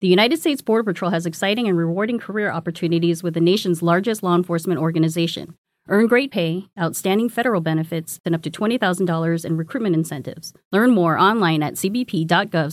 The United States Border Patrol has exciting and rewarding career opportunities with the nation's largest law enforcement organization. Earn great pay, outstanding federal benefits, and up to $20,000 in recruitment incentives. Learn more online at cbp.gov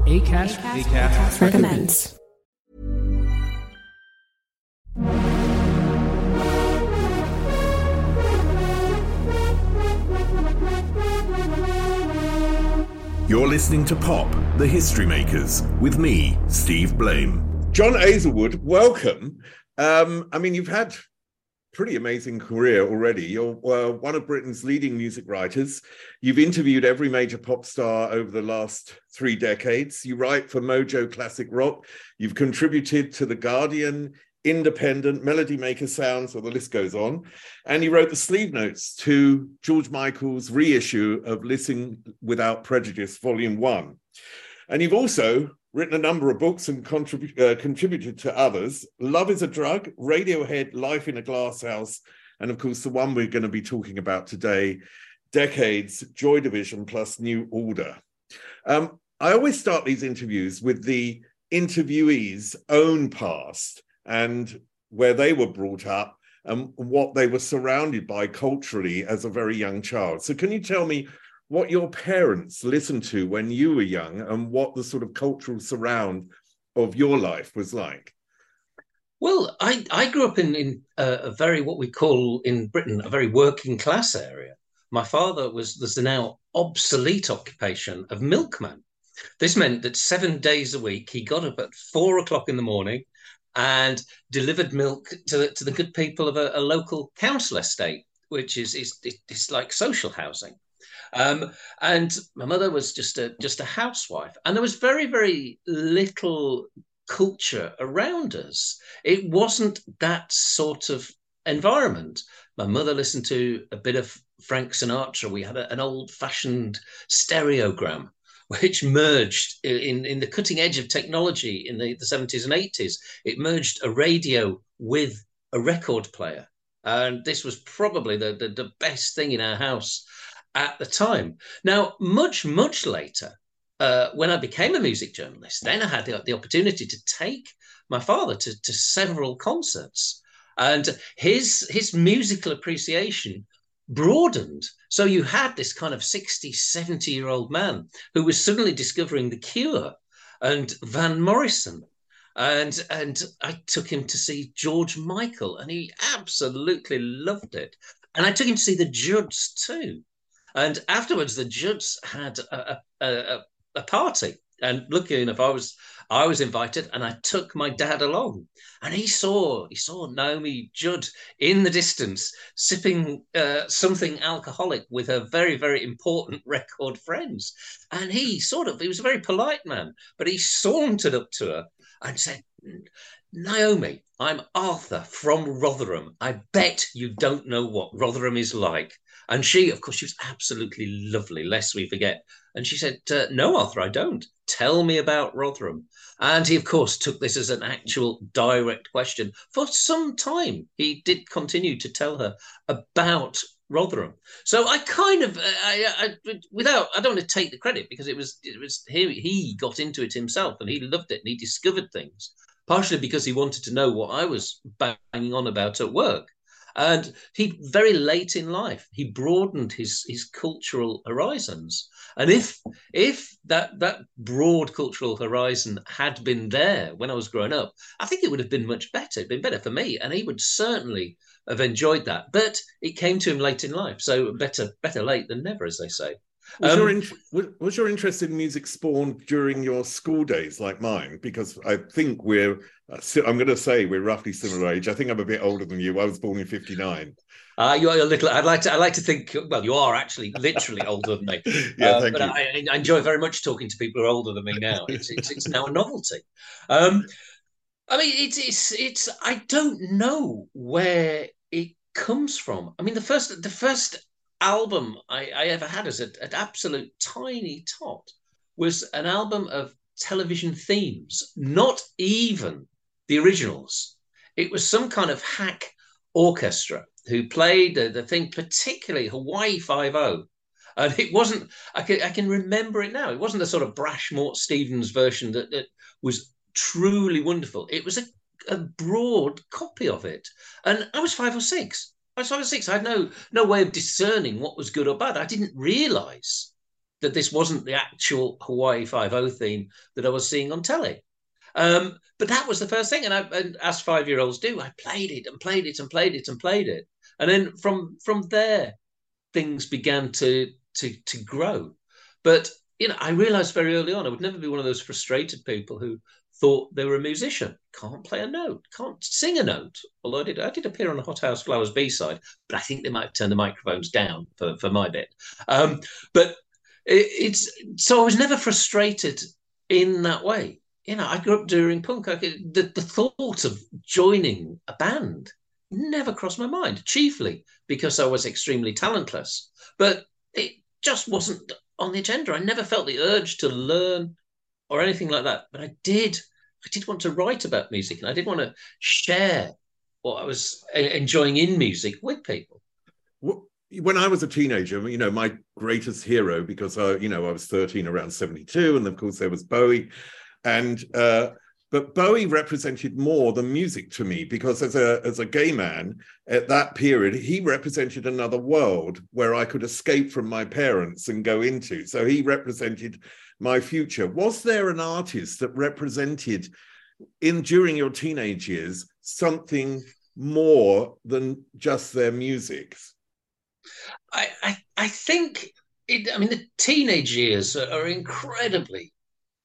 ACAST, ACAST, ACAST recommends. You're listening to Pop, the History Makers, with me, Steve Blame. John Aizlewood, welcome. Um, I mean, you've had pretty amazing career already. You're uh, one of Britain's leading music writers. You've interviewed every major pop star over the last three decades. You write for Mojo Classic Rock. You've contributed to The Guardian, Independent, Melody Maker Sounds, or the list goes on. And you wrote the sleeve notes to George Michael's reissue of Listen Without Prejudice, Volume 1. And you've also written a number of books and contrib- uh, contributed to others. Love is a Drug, Radiohead, Life in a Glass House, and of course, the one we're going to be talking about today, Decades, Joy Division plus New Order. Um, I always start these interviews with the interviewee's own past and where they were brought up and what they were surrounded by culturally as a very young child. So, can you tell me what your parents listened to when you were young and what the sort of cultural surround of your life was like? Well, I, I grew up in, in a, very, what we call in Britain, a very working class area. My father was, was the now obsolete occupation of milkman. This meant that seven days a week he got up at four o'clock in the morning and delivered milk to the, to the good people of a, a local council estate, which is, is, is like social housing. Um, and my mother was just a just a housewife, and there was very very little culture around us. It wasn't that sort of environment. My mother listened to a bit of Frank Sinatra. We had a, an old fashioned stereogram which merged in, in the cutting edge of technology in the, the 70s and 80s. It merged a radio with a record player. And this was probably the, the, the best thing in our house at the time. Now, much, much later, uh, when I became a music journalist, then I had the, the opportunity to take my father to, to several concerts. And his his musical appreciation broadened. So you had this kind of 60, 70 year old man who was suddenly discovering The Cure and Van Morrison. And and I took him to see George Michael, and he absolutely loved it. And I took him to see the Judds too. And afterwards, the Judds had a, a, a, party. And lucky enough, I was I was invited, and I took my dad along, and he saw he saw Naomi Judd in the distance sipping uh, something alcoholic with her very very important record friends, and he sort of he was a very polite man, but he sauntered up to her and said, Naomi, I'm Arthur from Rotherham. I bet you don't know what Rotherham is like. And she, of course, she was absolutely lovely, lest we forget. And she said, uh, No, Arthur, I don't. Tell me about Rotherham. And he, of course, took this as an actual direct question. For some time, he did continue to tell her about Rotherham. So I kind of, I, I, without, I don't want to take the credit because it was, it was he, he got into it himself and he loved it and he discovered things partially because he wanted to know what I was banging on about at work. And he very late in life he broadened his his cultural horizons. And if if that that broad cultural horizon had been there when I was growing up, I think it would have been much better. It'd been better for me, and he would certainly have enjoyed that. But it came to him late in life, so better better late than never, as they say. Was, um, your in, was your interest in music spawned during your school days, like mine? Because I think we're, uh, I'm going to say we're roughly similar age. I think I'm a bit older than you. I was born in '59. Uh, you are a little. I'd like to. I like to think. Well, you are actually literally older than me. yeah, uh, thank but you. I, I, enjoy very much talking to people who are older than me now. It's it's, it's now a novelty. Um, I mean, it's it's it's. I don't know where it comes from. I mean, the first the first album I, I ever had as an absolute tiny tot was an album of television themes, not even the originals. It was some kind of hack orchestra who played the, the thing, particularly Hawaii Five O. And it wasn't, I can, I can remember it now. It wasn't the sort of brash Mort Stevens version that, that was truly wonderful. It was a, a broad copy of it. And I was five or six. I was five or six. I had no no way of discerning what was good or bad. I didn't realise that this wasn't the actual Hawaii Five O theme that I was seeing on telly. Um, but that was the first thing, and, I, and as five year olds do, I played it and played it and played it and played it, and then from from there, things began to to to grow. But you know, I realised very early on I would never be one of those frustrated people who thought they were a musician. Can't play a note, can't sing a note. Although I did, I did appear on the Hothouse Flowers B side, but I think they might have turned the microphones down for, for my bit. Um, but it, it's so I was never frustrated in that way. You know, I grew up during punk. I, the, the thought of joining a band never crossed my mind, chiefly because I was extremely talentless. But it just wasn't on the agenda. I never felt the urge to learn or anything like that. But I did I did want to write about music and I did want to share what I was enjoying in music with people. When I was a teenager, you know, my greatest hero, because I, you know, I was 13 around 72, and of course there was Bowie. And uh, but Bowie represented more than music to me because as a as a gay man at that period, he represented another world where I could escape from my parents and go into. So he represented my future. Was there an artist that represented in during your teenage years something more than just their music? I, I, I think it, I mean the teenage years are incredibly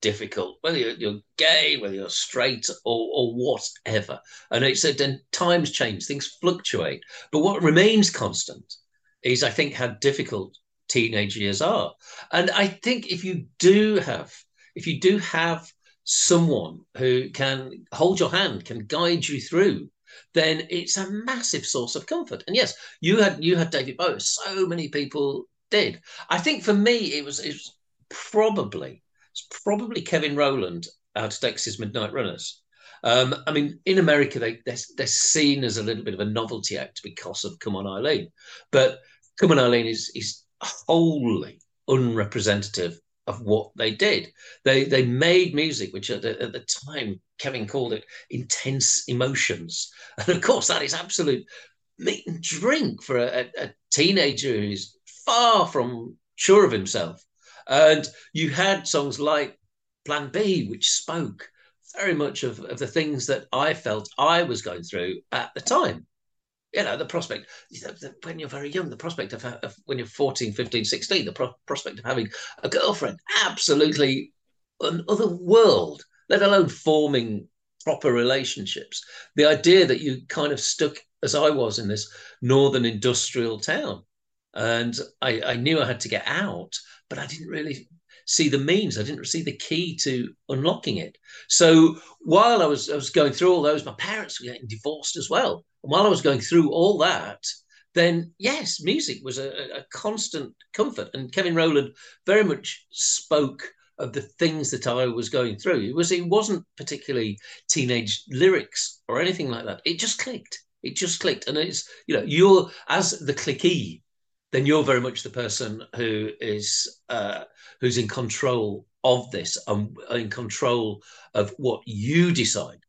difficult, whether you're, you're, gay, whether you're straight, or, or whatever. And it's then times change, things fluctuate. But what remains constant is, I think, how difficult teenage years are. And I think if you do have, if you do have someone who can hold your hand, can guide you through, then it's a massive source of comfort. And yes, you had you had David Bowie. So many people did. I think for me, it was it was probably it's probably Kevin Rowland out of Dexys Midnight Runners. Um, I mean, in America, they they're, they're, seen as a little bit of a novelty act because of Come On Eileen, but Come On Eileen is is wholly unrepresentative of what they did. They they made music, which at the, at the time Kevin called it intense emotions, and of course that is absolute meat and drink for a, a teenager who's far from sure of himself. And you had songs like Plan B, which spoke very much of, of the things that I felt I was going through at the time you know the prospect when you're very young the prospect of, of when you're 14 15 16 the pro- prospect of having a girlfriend absolutely another world let alone forming proper relationships the idea that you kind of stuck as i was in this northern industrial town and I, I knew i had to get out but i didn't really see the means. I didn't see the key to unlocking it. So while I was I was going through all those, my parents were getting divorced as well. While I was going through all that, then yes, music was a, a constant comfort. And Kevin Rowland very much spoke of the things that I was going through. It was it wasn't particularly teenage lyrics or anything like that. It just clicked. It just clicked. And it's, you know, you're as the clicky, then you're very much the person who is uh, who's in control of this and in control of what you decide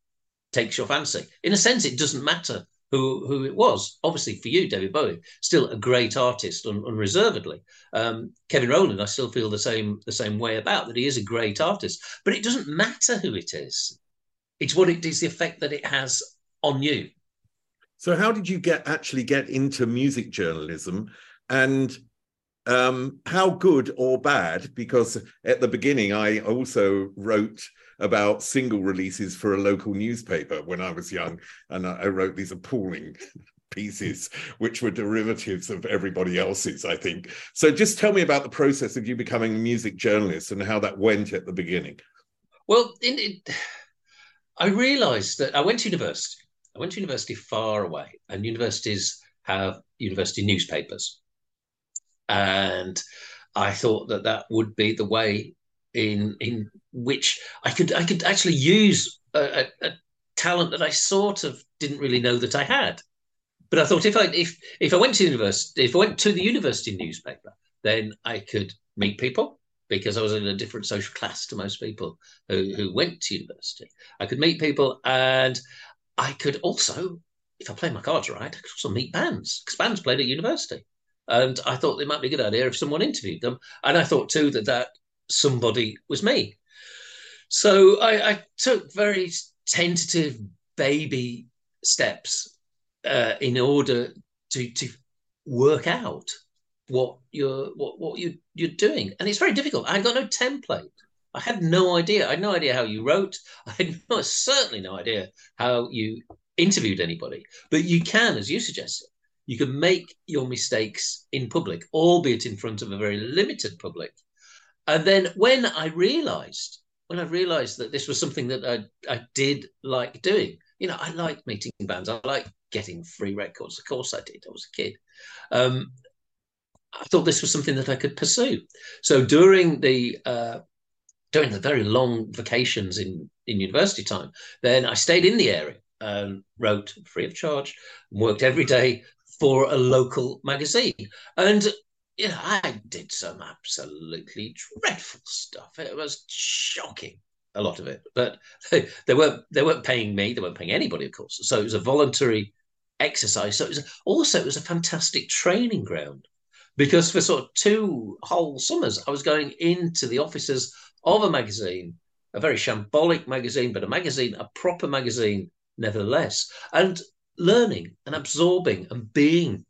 takes your fancy. In a sense, it doesn't matter who who it was. Obviously, for you, David Bowie, still a great artist un, unreservedly. Um, Kevin Rowland, I still feel the same the same way about that. He is a great artist, but it doesn't matter who it is. It's what it is, the effect that it has on you. So, how did you get actually get into music journalism, and um, how good or bad? Because at the beginning, I also wrote about single releases for a local newspaper when I was young, and I wrote these appalling pieces which were derivatives of everybody else's i think. So just tell me about the process of you becoming a music journalist and how that went at the beginning. Well i realized that i went to university. I went to university far away and universities have university newspapers. And I thought that that would be the way in in which I could I could actually use a, a, a talent that I sort of didn't really know that I had. But I thought if I if if I went to university, if I went to the university newspaper, then I could meet people because I was in a different social class to most people who, who went to university. I could meet people and I could also, if I play my cards right, I could also meet bands because bands played at university. And I thought it might be a good idea if someone interviewed them. And I thought too that that somebody was me. So I, I took very tentative baby steps uh, in order to to work out what you're what what you you're doing, and it's very difficult. I got no template. I had no idea. I had no idea how you wrote. I had no, certainly no idea how you interviewed anybody. But you can, as you suggested, you can make your mistakes in public, albeit in front of a very limited public. And then when I realized, when I realized that this was something that I, I did like doing, you know, I like meeting bands. I like getting free records. Of course I did. I was a kid. Um, I thought this was something that I could pursue. So during the uh, during the very long vacations in in university time, then I stayed in the area and wrote free of charge, worked every day for a local magazine. And you know, I did some absolutely dreadful stuff. It was shocking, a lot of it. But they, they weren't they weren't paying me. They weren't paying anybody, of course. So it was a voluntary exercise. So it was also it was a fantastic training ground because for sort of two whole summers, I was going into the offices of a magazine, a very shambolic magazine, but a magazine, a proper magazine, nevertheless. And learning and absorbing and being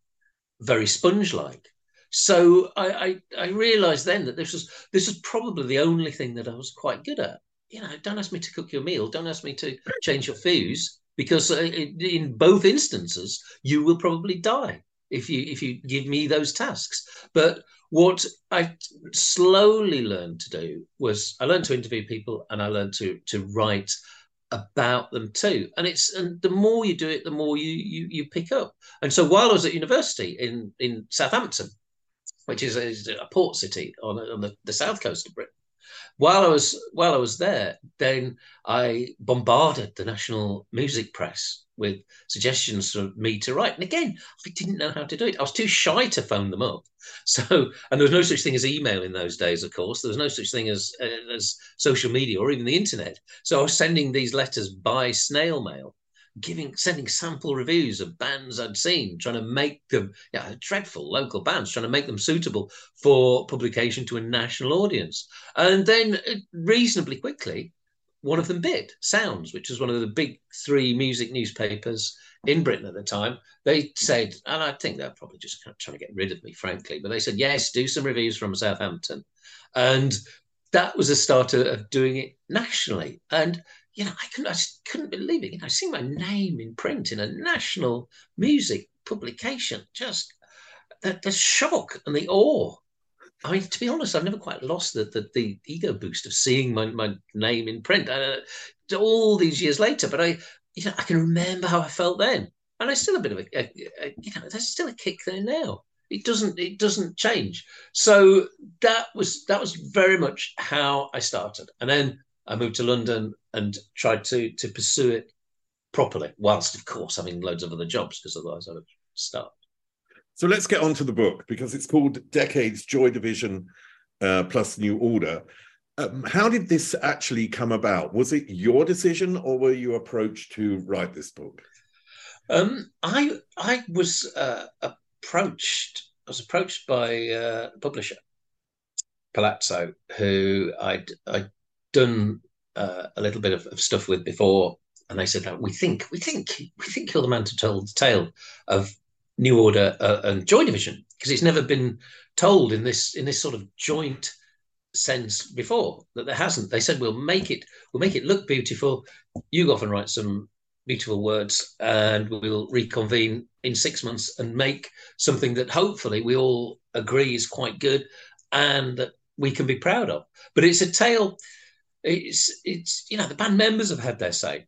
very sponge-like. So I, I, I realized then that this was this was probably the only thing that I was quite good at. You know, don't ask me to cook your meal, don't ask me to change your fuse, because uh, in both instances you will probably die if you if you give me those tasks. But what I slowly learned to do was I learned to interview people and I learned to to write about them too. And it's and the more you do it, the more you you you pick up. And so while I was at university in in Southampton, which is a, is a port city on, on the, the south coast of Britain, While I was while I was there, then I bombarded the national music press with suggestions for me to write. And again, I didn't know how to do it. I was too shy to phone them up. So, and there was no such thing as email in those days, of course. There was no such thing as uh, as social media or even the internet. So I was sending these letters by snail mail giving sending sample reviews of bands I'd seen, trying to make them yeah, dreadful local bands, trying to make them suitable for publication to a national audience. And then uh, reasonably quickly, one of them bid, Sounds, which was one of the big three music newspapers in Britain at the time. They said, and I think they're probably just kind of trying to get rid of me, frankly, but they said, yes, do some reviews from Southampton. And that was a start of doing it nationally. And you know, I couldn't, I couldn't believe it. You know, seeing my name in print in a national music publication, just the, the shock and the awe. I mean, to be honest, I've never quite lost the the, the ego boost of seeing my, my name in print uh, all these years later. But I, you know, I can remember how I felt then, and I still a bit of a, a, a you know, there's still a kick there now. It doesn't it doesn't change. So that was that was very much how I started, and then I moved to London and tried to to pursue it properly, whilst of course having loads of other jobs because otherwise I would start. So let's get on to the book because it's called Decades Joy Division uh, plus New Order. Um, how did this actually come about? Was it your decision, or were you approached to write this book? Um, I I was uh, approached. I was approached by uh, a publisher, Palazzo, who I'd I'd done uh, a little bit of, of, stuff with before, and they said, that "We think, we think, we think you're the man to tell the tale of New Order uh, and Joy Division because it's never been told in this in this sort of joint sense before that there hasn't. They said we'll make it, we'll make it look beautiful. You go off and write some beautiful words, and we'll reconvene in six months and make something that hopefully we all agree is quite good and that we can be proud of. But it's a tale it's it's you know the band members have had their say.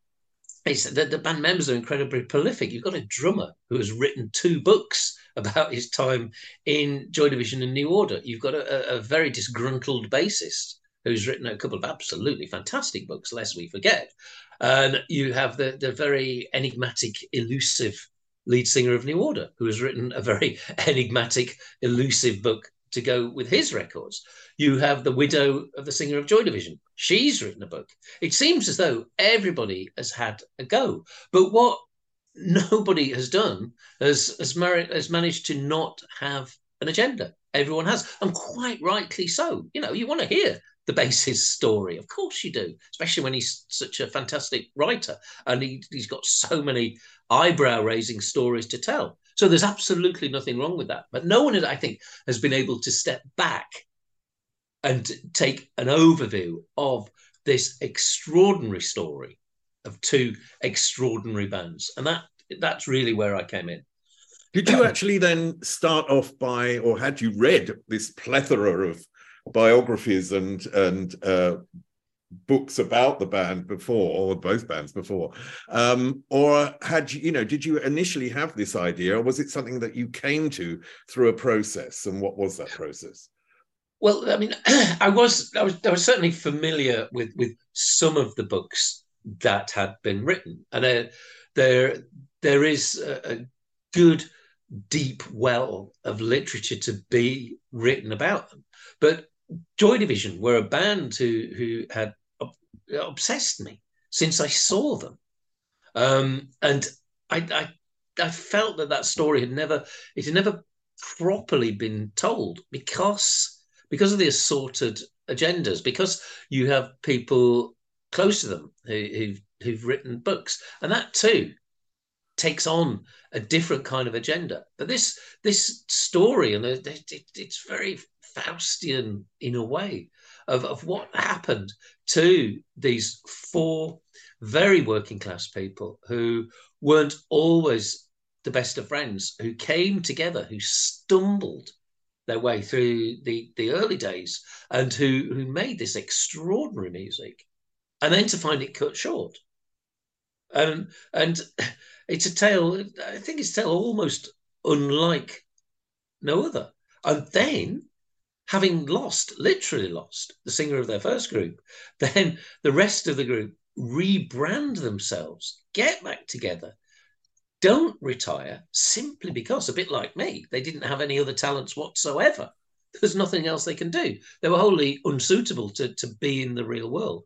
It's the, the band members are incredibly prolific. You've got a drummer who has written two books about his time in Joy Division and New Order. You've got a, a very disgruntled bassist who's written a couple of absolutely fantastic books, lest we forget. And you have the, the very enigmatic, elusive lead singer of New Order, who has written a very enigmatic, elusive book to go with his records. You have the widow of the singer of Joy Division. She's written a book. It seems as though everybody has had a go. But what nobody has done has, has, mar- has managed to not have an agenda. Everyone has, and quite rightly so. You know, you want to hear the bassist story. Of course you do, especially when he's such a fantastic writer and he, has got so many eyebrow raising stories to tell. So there's absolutely nothing wrong with that. But no one, I think, has been able to step back and take an overview of this extraordinary story of two extraordinary bands. And that that's really where I came in. Did you actually then start off by, or had you read this plethora of biographies and and uh, books about the band before or both bands before. Um, or had you you know did you initially have this idea or was it something that you came to through a process? And what was that process? Well i mean i was i was, I was certainly familiar with with some of the books that had been written. And uh, there there is a, a good deep well of literature to be written about them. But Joy Division were a band who who had obsessed me since I saw them. Um, and I, I, I felt that that story had never, it had never properly been told because, because of the assorted agendas, because you have people close to them who, who've, who've written books. And that too takes on a different kind of agenda. But this, this story, and it, it, it's very Faustian in a way of, of what happened to these four very working class people who weren't always the best of friends, who came together, who stumbled their way through the, the early days and who, who made this extraordinary music and then to find it cut short. And, and it's a tale, I think it's a tale almost unlike no other. And then having lost, literally lost, the singer of their first group, then the rest of the group rebrand themselves, get back together, don't retire simply because, a bit like me, they didn't have any other talents whatsoever. There's nothing else they can do. They were wholly unsuitable to, to be in the real world.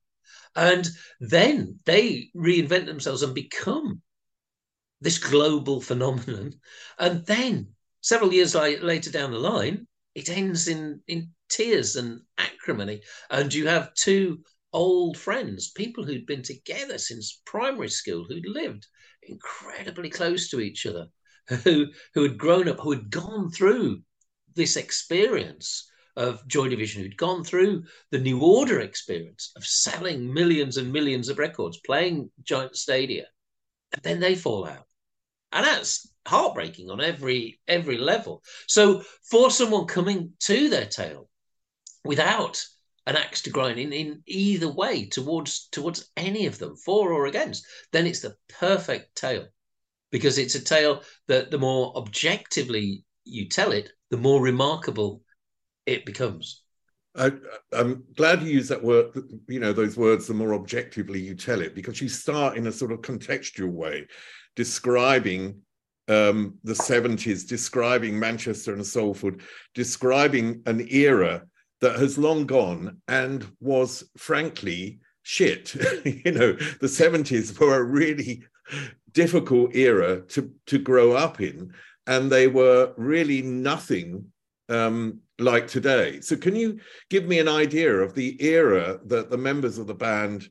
And then they reinvent themselves and become this global phenomenon. And then several years later down the line, it ends in, in tears and acrimony. And you have two old friends, people who'd been together since primary school, who'd lived incredibly close to each other, who, who had grown up, who had gone through this experience of Joy Division, who'd gone through the New Order experience of selling millions and millions of records, playing giant stadia, and then they fall out. And that's heartbreaking on every every level. So for someone coming to their tale without an axe to grind in, in either way towards towards any of them, for or against, then it's the perfect tale. Because it's a tale that the more objectively you tell it, the more remarkable it becomes. I, am glad you use that word, you know, those words, the more objectively you tell it, because you start in a sort of contextual way, describing um, the 70s, describing Manchester and Salford, describing an era that has long gone and was frankly shit. you know, the 70s were a really difficult era to, to grow up in, and they were really nothing um, like today. So, can you give me an idea of the era that the members of the band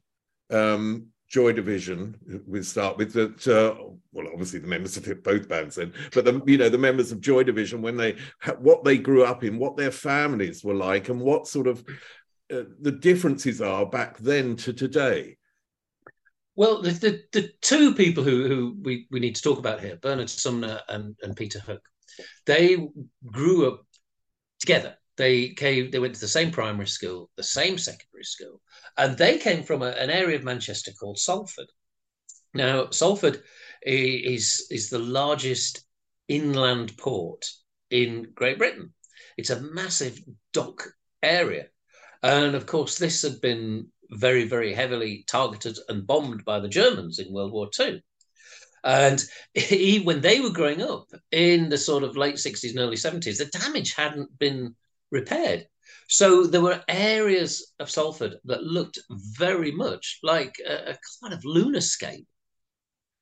um, Joy Division, we start with that. Uh, well, obviously the members of both bands then, but the you know the members of Joy Division when they what they grew up in, what their families were like, and what sort of uh, the differences are back then to today. Well, the, the, the two people who, who we, we need to talk about here, Bernard Sumner and, and Peter Hook, they grew up together. They came, they went to the same primary school, the same secondary school, and they came from a, an area of Manchester called Salford. Now, Salford is is the largest inland port in Great Britain. It's a massive dock area, and of course, this had been very, very heavily targeted and bombed by the Germans in World War II. And he, when they were growing up in the sort of late 60s and early 70s, the damage hadn't been repaired. So there were areas of Salford that looked very much like a, a kind of lunarscape.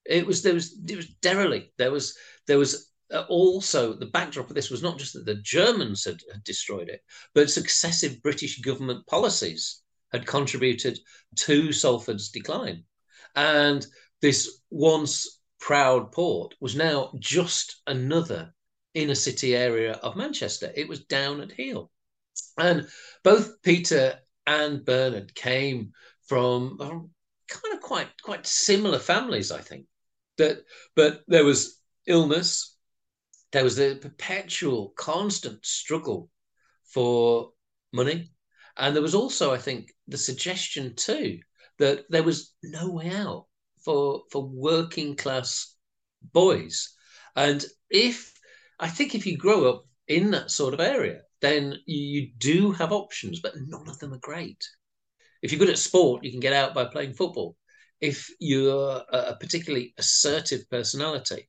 It was there was it was derelict. There was there was uh, also the backdrop of this was not just that the Germans had, had destroyed it, but successive British government policies had contributed to Salford's decline. And this once proud port was now just another inner city area of Manchester. It was down at heel. And both Peter and Bernard came from kind of quite quite similar families, I think. That but there was illness, there was the perpetual, constant struggle for money, and there was also, I think, the suggestion too that there was no way out for for working class boys. And if I think if you grow up in that sort of area, then you do have options, but none of them are great. If you're good at sport, you can get out by playing football. If you're a particularly assertive personality,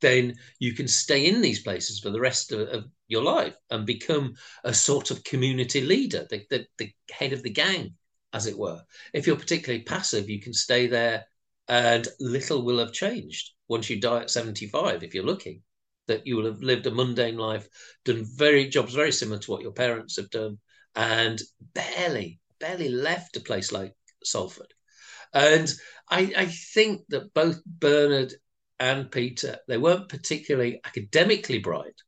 then you can stay in these places for the rest of, of your life and become a sort of community leader, the, the, the head of the gang, as it were. If you're particularly passive, you can stay there and little will have changed once you die at 75 if you're lucky that you will have lived a mundane life done very jobs very similar to what your parents have done and barely barely left a place like salford. And i i think that both bernard and peter they weren't particularly academically bright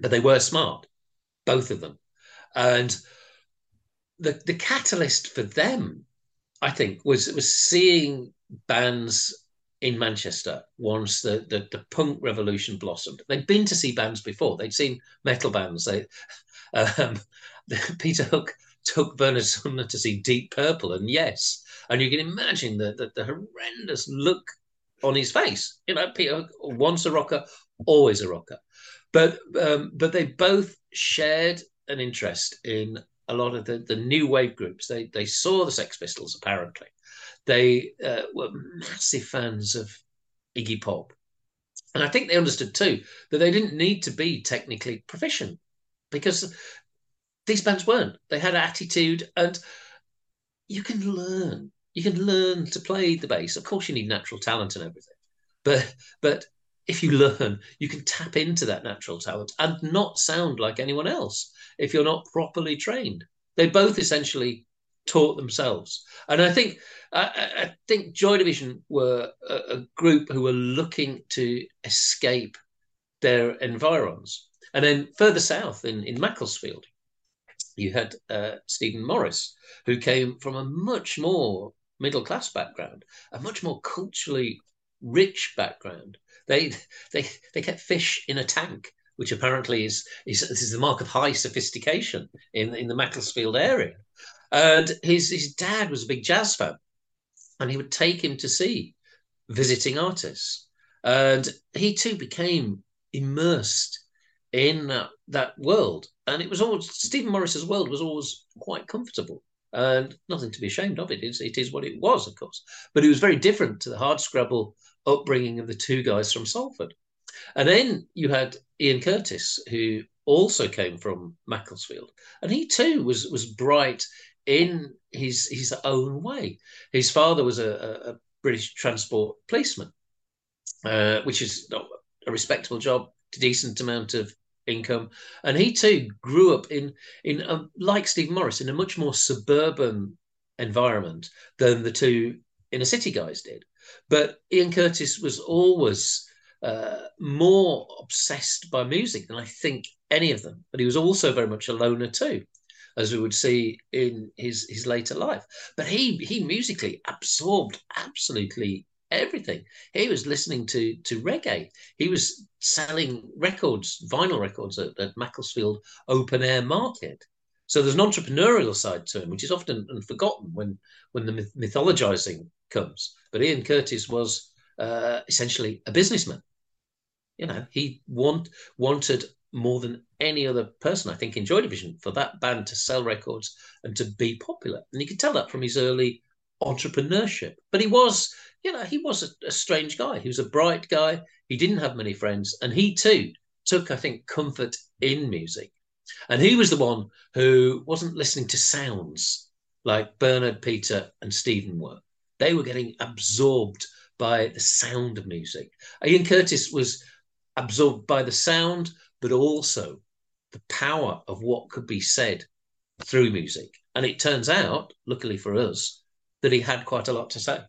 but they were smart both of them. And the the catalyst for them i think was was seeing bands in Manchester once the, the, the punk revolution blossomed. They'd been to see bands before. They'd seen metal bands. They, um, Peter Hook took Bernard Sumner to see Deep Purple, and yes, and you can imagine the, the, the horrendous look on his face. You know, Peter Hook, once a rocker, always a rocker. But um, but they both shared an interest in a lot of the, the new wave groups. They they saw the Sex Pistols apparently. They uh, were massive fans of Iggy Pop, and I think they understood too that they didn't need to be technically proficient because these bands weren't. They had attitude, and you can learn. You can learn to play the bass. Of course, you need natural talent and everything, but but if you learn, you can tap into that natural talent and not sound like anyone else if you're not properly trained. They both essentially taught themselves, and I think I, I think Joy Division were a, a, group who were looking to escape their environs, and then further south in in Macclesfield, you had uh, Stephen Morris, who came from a much more middle class background, a much more culturally rich background. They they they kept fish in a tank which apparently is, is is the mark of high sophistication in in the Macclesfield area. And his his dad was a big jazz fan, and he would take him to see visiting artists, and he too became immersed in that, that world. And it was always Stephen Morris's world was always quite comfortable and nothing to be ashamed of. It is it is what it was, of course, but it was very different to the hard scrabble upbringing of the two guys from Salford. And then you had Ian Curtis, who also came from Macclesfield, and he too was was bright in his his own way. His father was a, a British transport policeman, uh, which is a respectable job, decent amount of income, and he too grew up in in a, like Steve Morris in a much more suburban environment than the two inner city guys did. But Ian Curtis was always uh, more obsessed by music than I think any of them. But he was also very much a loner too, as we would see in his his later life. But he he musically absorbed absolutely everything. He was listening to to reggae. He was selling records, vinyl records at, at Macclesfield Open Air Market. So there's an entrepreneurial side to him, which is often forgotten when when the mythologizing comes. But Ian Curtis was uh, essentially a businessman you know, he want wanted more than any other person, I think, in Joy Division for that band to sell records and to be popular. And you could tell that from his early entrepreneurship. But he was, you know, he was a, a strange guy. He was a bright guy. He didn't have many friends. And he too took, I think, comfort in music. And he was the one who wasn't listening to sounds like Bernard, Peter, and Stephen were. They were getting absorbed by the sound of music. Ian Curtis was absorbed by the sound, but also the power of what could be said through music. And it turns out, luckily for us, that he had quite a lot to say.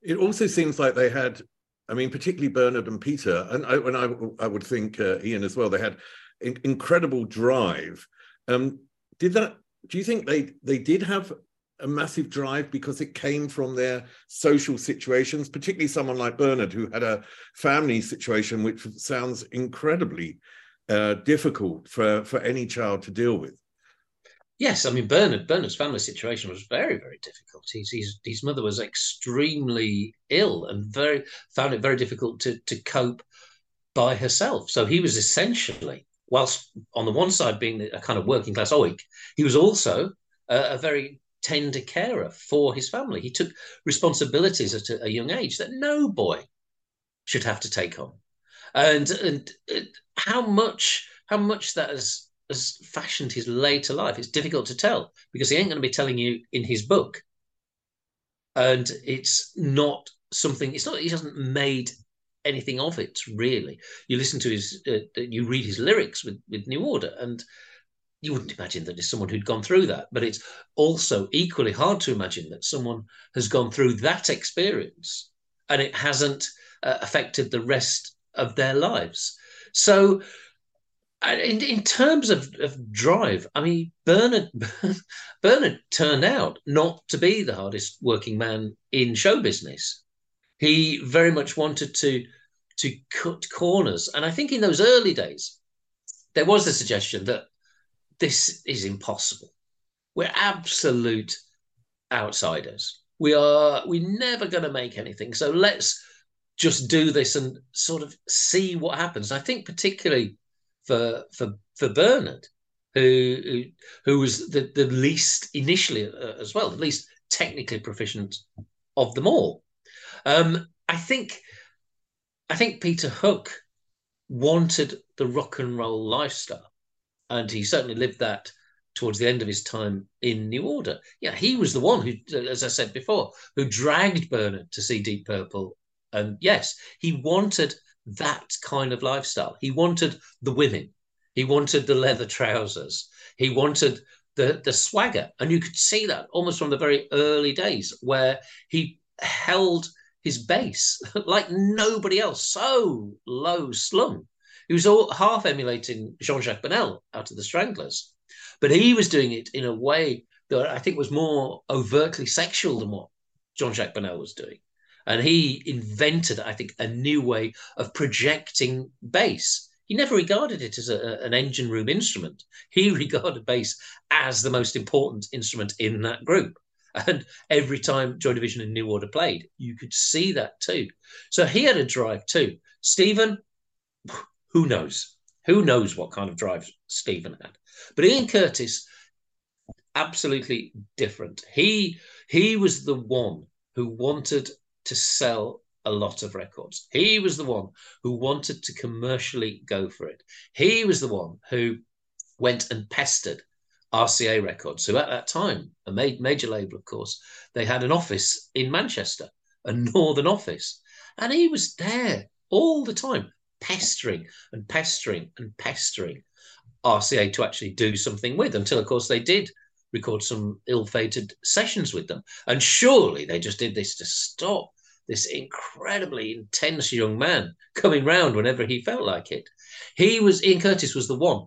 It also seems like they had, I mean, particularly Bernard and Peter, and I, and I, I would think uh, Ian as well. They had in, incredible drive. Um, did that? Do you think they they did have a massive drive because it came from their social situations, particularly someone like Bernard, who had a family situation which sounds incredibly uh, difficult for, for any child to deal with. Yes, I mean Bernard. Bernard's family situation was very, very difficult. His his, mother was extremely ill and very found it very difficult to to cope by herself. So he was essentially, whilst on the one side being a kind of working class oik, he was also a, a very tender carer for his family. He took responsibilities at a, young age that no boy should have to take on. And, and how much how much that has, has fashioned his later life, it's difficult to tell because he ain't going to be telling you in his book. And it's not something, it's not, he hasn't made anything of it really. You listen to his, uh, you read his lyrics with, with New Order, and you wouldn't imagine that it's someone who'd gone through that. But it's also equally hard to imagine that someone has gone through that experience and it hasn't uh, affected the rest of their lives. So, in, in terms of, of drive, I mean, Bernard Bernard turned out not to be the hardest working man in show business. He very much wanted to to cut corners, and I think in those early days, there was the suggestion that this is impossible. We're absolute outsiders. We are we're never going to make anything. So let's just do this and sort of see what happens. I think particularly for for for Bernard, who who, was the, the least initially uh, as well, the least technically proficient of them all. Um, I think I think Peter Hook wanted the rock and roll lifestyle, and he certainly lived that towards the end of his time in New Order. Yeah, he was the one who, as I said before, who dragged Bernard to see Deep Purple. And yes, he wanted that kind of lifestyle. He wanted the women. He wanted the leather trousers. He wanted the the swagger, and you could see that almost from the very early days where he held his bass like nobody else, so low slung. He was all half emulating Jean-Jacques Burnel out of the Stranglers, but he was doing it in a way that I think was more overtly sexual than what Jean-Jacques Burnel was doing. And he invented, I think, a new way of projecting bass. He never regarded it as a, an engine room instrument. He regarded bass as the most important instrument in that group. And every time Joy Division and New Order played, you could see that too. So he had a drive too. Stephen, who knows? Who knows what kind of drive Stephen had? But Ian Curtis, absolutely different. He he was the one who wanted to sell a lot of records. He was the one who wanted to commercially go for it. He was the one who went and pestered RCA Records, who at that time, a major label, of course, they had an office in Manchester, a northern office. And he was there all the time, pestering and pestering and pestering RCA to actually do something with until, of course, they did record some ill fated sessions with them. And surely they just did this to stop this incredibly intense young man coming round whenever he felt like it. He was, Ian Curtis was the one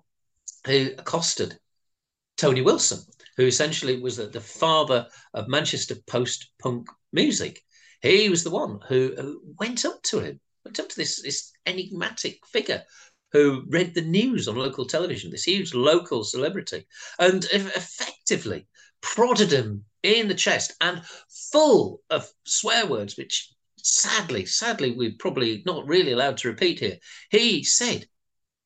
who accosted Tony Wilson, who essentially was the, the father of Manchester post punk music. He was the one who, who went up to him, went up to this, this enigmatic figure who read the news on local television, this huge local celebrity, and effectively prodded him in the chest and full of swear words, which sadly, sadly, we're probably not really allowed to repeat here. He said,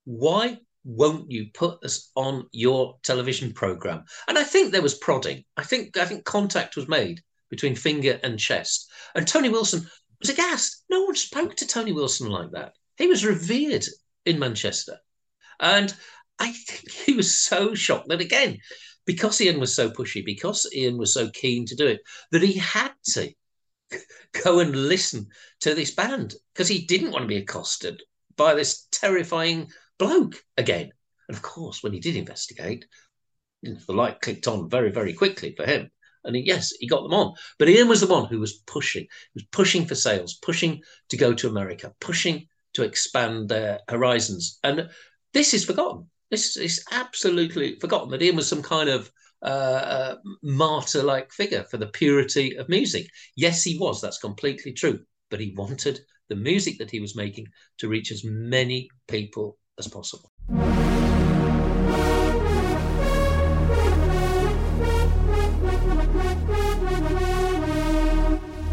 Why won't you put us on your television program? And I think there was prodding. I think I think contact was made between finger and chest. And Tony Wilson was aghast. No one spoke to Tony Wilson like that. He was revered in Manchester. And I think he was so shocked that again, because Ian was so pushy, because Ian was so keen to do it, that he had to go and listen to this band because he didn't want to be accosted by this terrifying bloke again. And of course, when he did investigate, the light clicked on very, very quickly for him. And yes, he got them on. But Ian was the one who was pushing, he was pushing for sales, pushing to go to America, pushing to expand their horizons. And this is forgotten. This is absolutely forgotten that Ian was some kind of uh, uh, martyr like figure for the purity of music. Yes, he was. That's completely true. But he wanted the music that he was making to reach as many people as possible.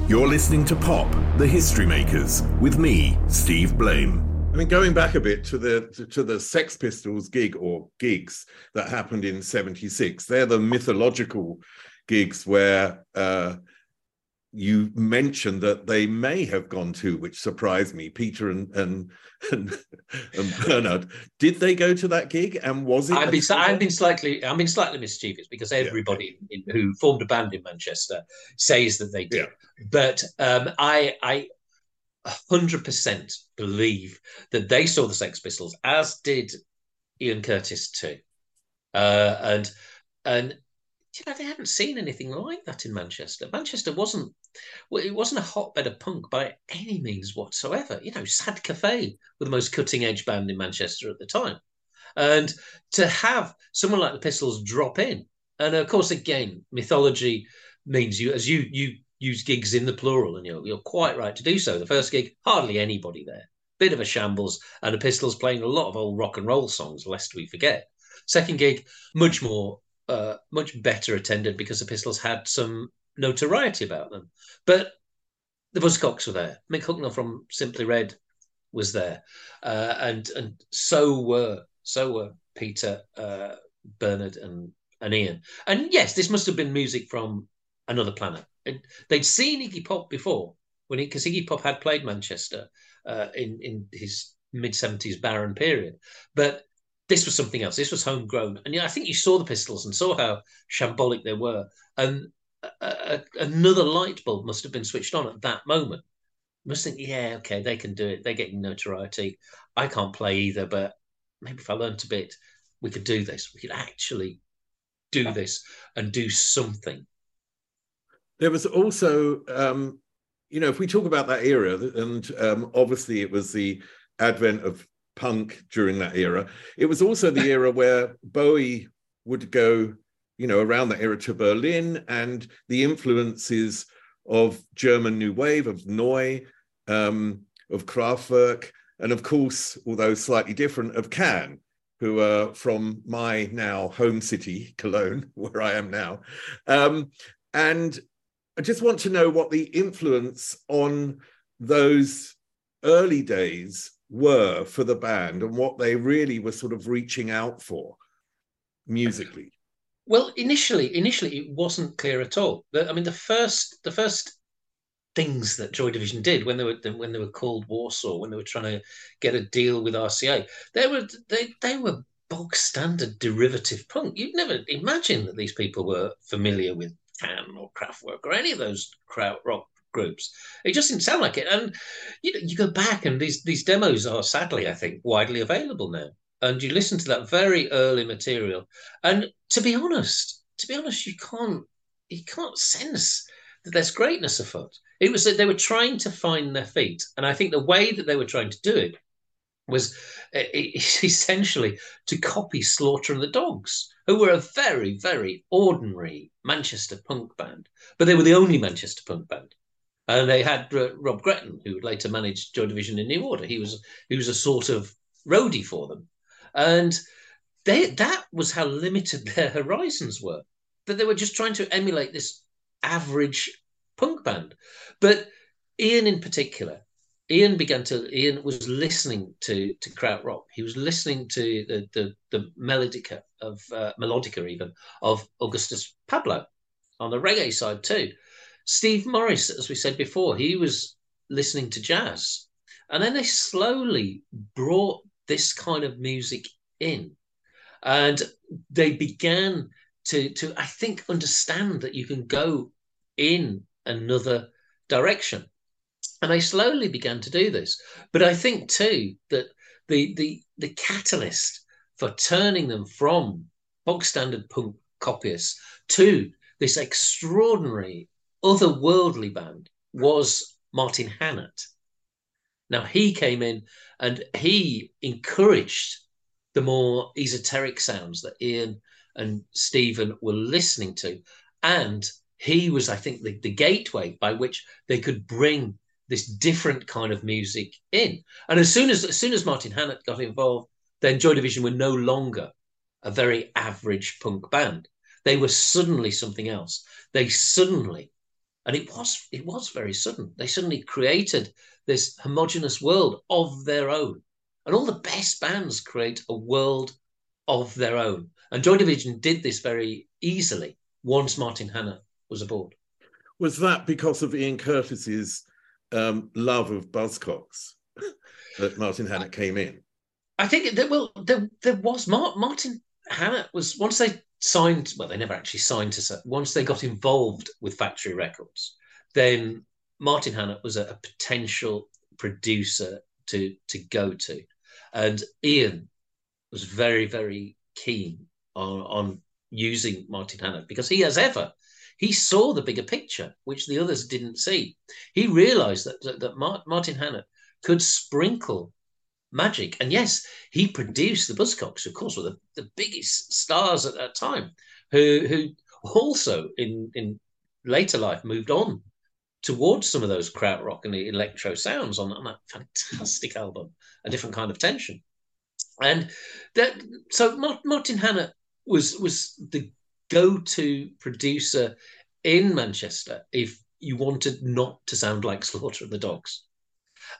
You're listening to Pop, the History Makers, with me, Steve Blame. I mean, going back a bit to the to, the Sex Pistols gig or gigs that happened in '76, they're the mythological gigs where uh, you mentioned that they may have gone to, which surprised me. Peter and and and, and Bernard, did they go to that gig? And was it? I've been, I've been slightly, I've been slightly mischievous because everybody yeah. in, who formed a band in Manchester says that they did. Yeah. But um, I, I, hundred percent believe that they saw the Sex Pistols, as did Ian Curtis too, uh, and and you know, they hadn't seen anything like that in Manchester. Manchester wasn't well, it wasn't a hotbed of punk by any means whatsoever. You know, Sad Cafe were the most cutting edge band in Manchester at the time. And to have someone like the Pistols drop in, and of course, again, mythology means you as you you use gigs in the plural, and you're you're quite right to do so. The first gig, hardly anybody there, bit of a shambles, and the Pistols playing a lot of old rock and roll songs, lest we forget. Second gig, much more uh, much better attended because the Pistols had some notoriety about them. But the Buzzcocks were there. Mick Hucknall from Simply Red was there, uh, and and so were so were Peter uh, Bernard and, and Ian. And yes, this must have been music from another planet. It, they'd seen Iggy Pop before when because Iggy Pop had played Manchester uh, in in his mid seventies barren period, but this was something else. This was homegrown, and yeah, I think you saw the Pistols and saw how shambolic they were, and a, a, another light bulb must have been switched on at that moment. must think, yeah, okay, they can do it. They're getting notoriety. I can't play either, but maybe if I learned a bit, we could do this. We could actually do this and do something. There was also, um, you know, if we talk about that era, and um, obviously it was the advent of punk during that era. It was also the era where Bowie would go, you know, around that era to Berlin, and the influences of German New Wave, of Neu, um, of Kraftwerk, and of course, although slightly different, of Can, who are from my now home city, Cologne, where I am now. Um, and I just want to know what the influence on those early days were for the band and what they really were sort of reaching out for musically. Well, initially, initially it wasn't clear at all. I mean, the first, the first things that Joy Division did when they were when they were called Warsaw, when they were trying to get a deal with RCA, they were they they were bog standard derivative punk. You'd never imagine that these people were familiar with Can or Kraftwerk or any of those krautrock groups. It just didn't sound like it. And you know, you go back and these these demos are sadly, I think, widely available now. And you listen to that very early material. And to be honest, to be honest, you can't you can't sense that there's greatness afoot. It was that they were trying to find their feet. And I think the way that they were trying to do it was eh, essentially to copy Slaughter and the Dogs, who were a very, very ordinary Manchester punk band, but they were the only Manchester punk band. And they had uh, Rob Gretton, who would later manage Joy Division in New Order. He was he was a sort of roadie for them, and they that was how limited their horizons were. That they were just trying to emulate this average punk band. But Ian, in particular, Ian began to Ian was listening to to krautrock. He was listening to the the, the melodica of uh, melodica even of Augustus Pablo on the reggae side too. Steve Morris, as we said before, he was listening to jazz. And then they slowly brought this kind of music in. And they began to, to I think, understand that you can go in another direction. And they slowly began to do this. But I think too that the the the catalyst for turning them from bog standard punk copyists to this extraordinary otherworldly band was Martin Hannett. Now he came in and he encouraged the more esoteric sounds that Ian and Stephen were listening to. And he was, I think, the, the gateway by which they could bring this different kind of music in. And as soon as as soon as Martin Hannett got involved, then Joy Division were no longer a very average punk band. They were suddenly something else. They suddenly and it was it was very sudden. They suddenly created this homogenous world of their own, and all the best bands create a world of their own. And Joy Division did this very easily once Martin Hannett was aboard. Was that because of Ian Curtis's um, love of Buzzcocks that Martin Hannett came in? I think that well, there, there was Martin Hannett was once they signed, well, they never actually signed to, once they got involved with Factory Records, then Martin Hannett was a, a potential producer to, to go to. And Ian was very, very keen on, on using Martin Hannett because he, as ever, he saw the bigger picture, which the others didn't see. He realized that, that, that Martin Hannett could sprinkle magic. And yes, he produced the Buzzcocks, of course, were the, the biggest stars at that time, who who also in in later life moved on towards some of those krautrock and electro sounds on, on that fantastic album, a different kind of tension. And that so Martin Hannett was was the go-to producer in Manchester if you wanted not to sound like Slaughter of the Dogs.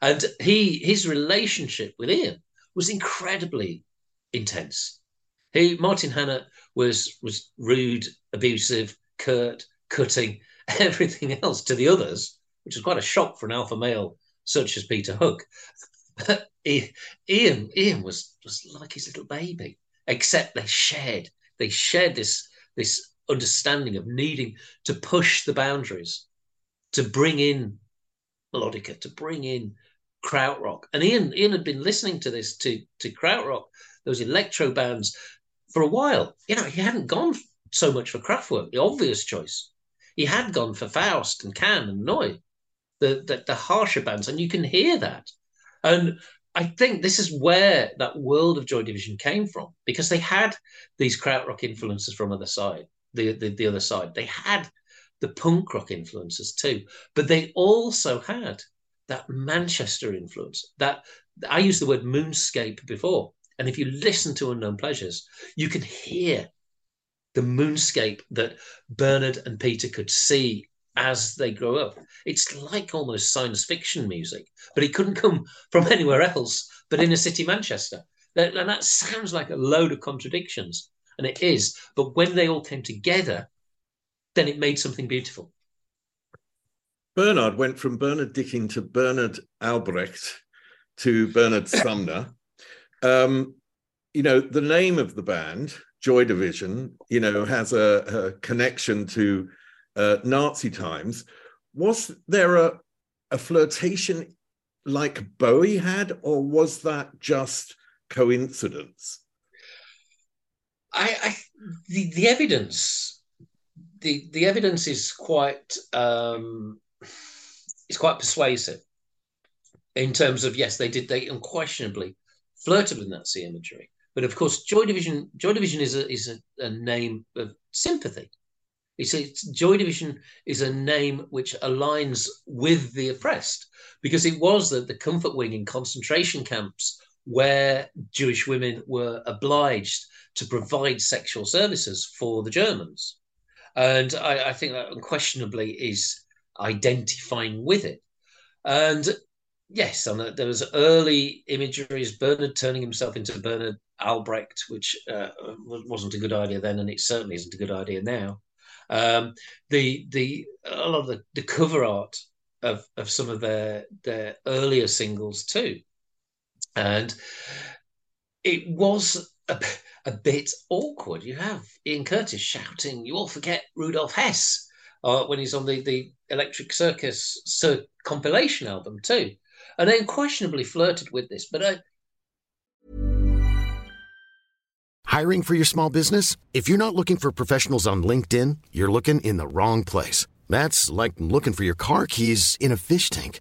And he his relationship with Ian was incredibly intense. He Martin Hannett was was rude, abusive, curt, cutting, everything else to the others, which was quite a shock for an alpha male such as Peter Hook. Ian Ian was was like his little baby, except they shared they shared this this understanding of needing to push the boundaries, to bring in melodica, to bring in krautrock. And Ian Ian had been listening to this to to krautrock, those electro bands, for a while. You know, he hadn't gone so much for Kraftwerk, the obvious choice. He had gone for Faust and Can and Neu, the, the the harsher bands, and you can hear that. And I think this is where that world of Joy Division came from because they had these krautrock influences from other side, the, the the other side. They had the punk rock influences too, but they also had that Manchester influence. That I used the word moonscape before, and if you listen to Unknown Pleasures, you can hear the moonscape that Bernard and Peter could see as they grow up. It's like almost science fiction music, but it couldn't come from anywhere else but inner city Manchester. And that sounds like a load of contradictions, and it is. But when they all came together, then it made something beautiful. Bernard went from Bernard Dicken to Bernard Albrecht to Bernard Sumner. Um, you know, the name of the band, Joy Division, you know, has a, a connection to uh, Nazi times. Was there a, a flirtation like Bowie had, or was that just coincidence? I, I the, the evidence the the evidence is quite um, is quite persuasive in terms of yes, they did they unquestionably flirted with Nazi imagery, but of course, Joy Division Joy Division is a is a, a name of sympathy. It's, it's Joy Division is a name which aligns with the oppressed because it was the, the comfort wing in concentration camps where Jewish women were obliged to provide sexual services for the Germans. And I, I think that unquestionably is identifying with it. And yes, and there was early imagery imageries, Bernard turning himself into Bernard Albrecht, which uh, wasn't a good idea then, and it certainly isn't a good idea now. Um, the the a lot of the, the cover art of, of some of their their earlier singles too, and it was a, a bit awkward. You have Ian Curtis shouting, "You all forget Rudolf Hess." Uh, when he's on the, the Electric Circus Sir compilation album too, and they unquestionably flirted with this. But I, hiring for your small business? If you're not looking for professionals on LinkedIn, you're looking in the wrong place. That's like looking for your car keys in a fish tank.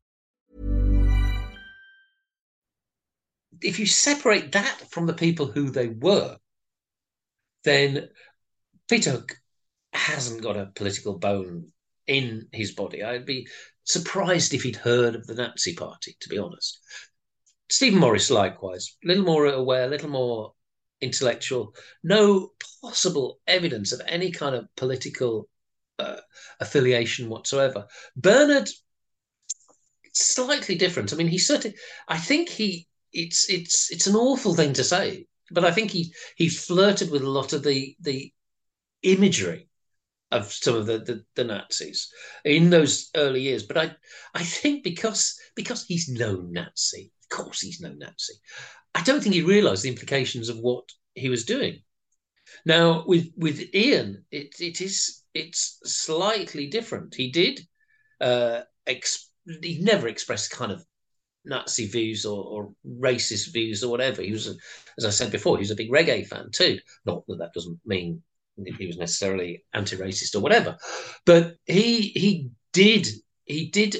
If you separate that from the people who they were, then Peter Hook hasn't got a political bone in his body. I'd be surprised if he'd heard of the Nazi Party, to be honest. Stephen Morris, likewise, a little more aware, a little more intellectual, no possible evidence of any kind of political uh, affiliation whatsoever. Bernard, slightly different. I mean, he certainly, I think he, it's it's it's an awful thing to say, but I think he he flirted with a lot of the the imagery of some of the, the, the, Nazis in those early years. But I I think because because he's no Nazi, of course he's no Nazi. I don't think he realised the implications of what he was doing. Now with with Ian, it it is it's slightly different. He did uh, he never expressed kind of Nazi views or, or, racist views or whatever. He was, as I said before, he was a big reggae fan too. Not that that doesn't mean he was necessarily anti-racist or whatever, but he he did he did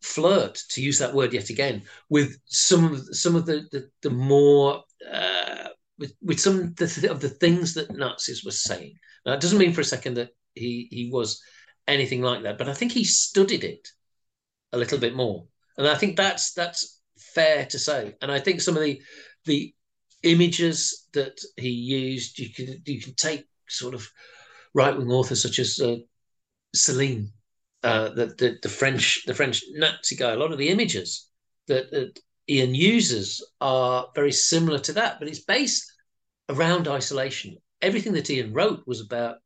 flirt to use that word yet again with some of some of the the, the more uh, with, with some of the, things that Nazis were saying. Now, it doesn't mean for a second that he he was anything like that, but I think he studied it a little bit more and I think that's that's fair to say. And I think some of the the images that he used, you can you can take sort of right wing authors such as uh, Celine, uh, the, the, the French the French Nazi guy. A lot of the images that, that Ian uses are very similar to that, but it's based around isolation. Everything that Ian wrote was about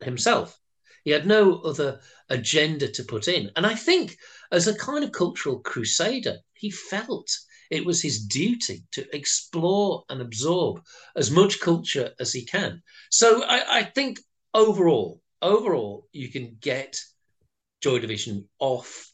himself. He had no other agenda to put in. And I think as a kind of cultural crusader, he felt it was his duty to explore and absorb as much culture as he can. So I, I think overall, overall, you can get Joy Division off